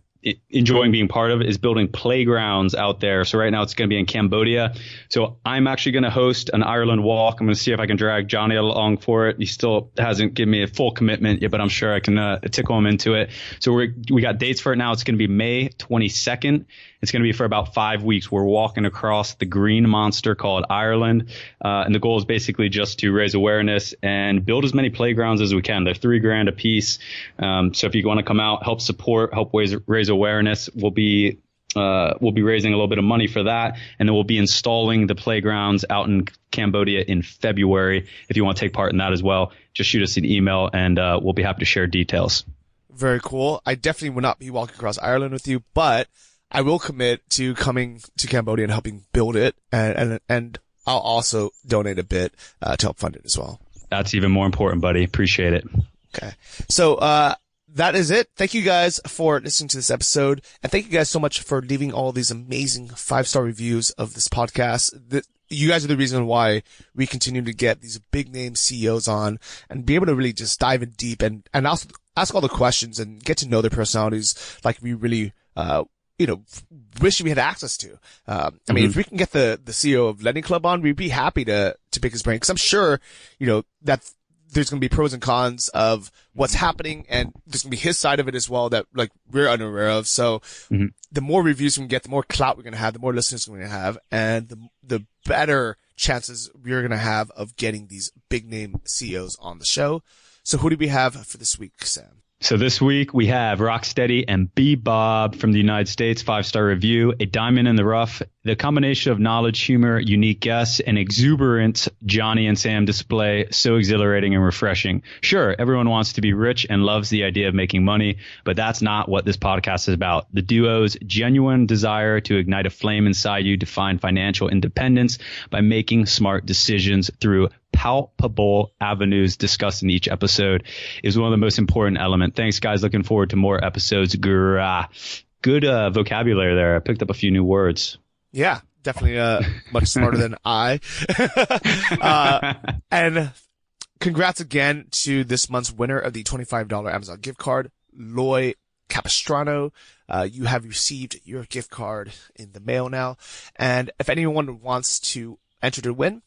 enjoying being part of is building playgrounds out there. So right now it's going to be in Cambodia. So I'm actually going to host an Ireland walk. I'm going to see if I can drag Johnny along for it. He still hasn't given me a full commitment yet, but I'm sure I can uh, tickle him into it. So we we got dates for it now. It's going to be May 22nd it's going to be for about five weeks. We're walking across the green monster called Ireland. Uh, and the goal is basically just to raise awareness and build as many playgrounds as we can. They're three grand a piece. Um, so if you want to come out, help support, help raise, raise awareness, we'll be uh, we'll be raising a little bit of money for that, and then we'll be installing the playgrounds out in Cambodia in February. If you want to take part in that as well, just shoot us an email, and uh, we'll be happy to share details. Very cool. I definitely will not be walking across Ireland with you, but I will commit to coming to Cambodia and helping build it, and and, and I'll also donate a bit uh, to help fund it as well. That's even more important, buddy. Appreciate it. Okay, so uh, that is it. Thank you guys for listening to this episode, and thank you guys so much for leaving all these amazing five star reviews of this podcast. The, you guys are the reason why we continue to get these big name CEOs on and be able to really just dive in deep and, and ask, ask all the questions and get to know their personalities like we really, uh, you know, wish we had access to. Um, I mean, mm-hmm. if we can get the, the CEO of Lending Club on, we'd be happy to, to pick his brain. Cause I'm sure, you know, that there's going to be pros and cons of what's happening and there's going to be his side of it as well that like we're unaware of. So mm-hmm. the more reviews we can get, the more clout we're going to have, the more listeners we're going to have and the, the better chances we're going to have of getting these big name CEOs on the show. So who do we have for this week, Sam? So this week we have Rocksteady and B Bob from the United States, five star review, a diamond in the rough, the combination of knowledge, humor, unique guests, and exuberant Johnny and Sam display so exhilarating and refreshing. Sure, everyone wants to be rich and loves the idea of making money, but that's not what this podcast is about. The duo's genuine desire to ignite a flame inside you to find financial independence by making smart decisions through palpable avenues discussed in each episode is one of the most important element. Thanks, guys. Looking forward to more episodes. Grah. Good uh, vocabulary there. I picked up a few new words. Yeah, definitely uh, much smarter than I. uh, and congrats again to this month's winner of the $25 Amazon gift card, Loy Capistrano. Uh, you have received your gift card in the mail now. And if anyone wants to enter to win,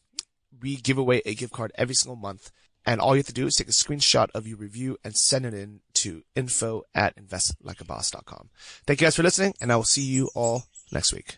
we give away a gift card every single month. And all you have to do is take a screenshot of your review and send it in to info at investlikeaboss.com. Thank you guys for listening, and I will see you all next week.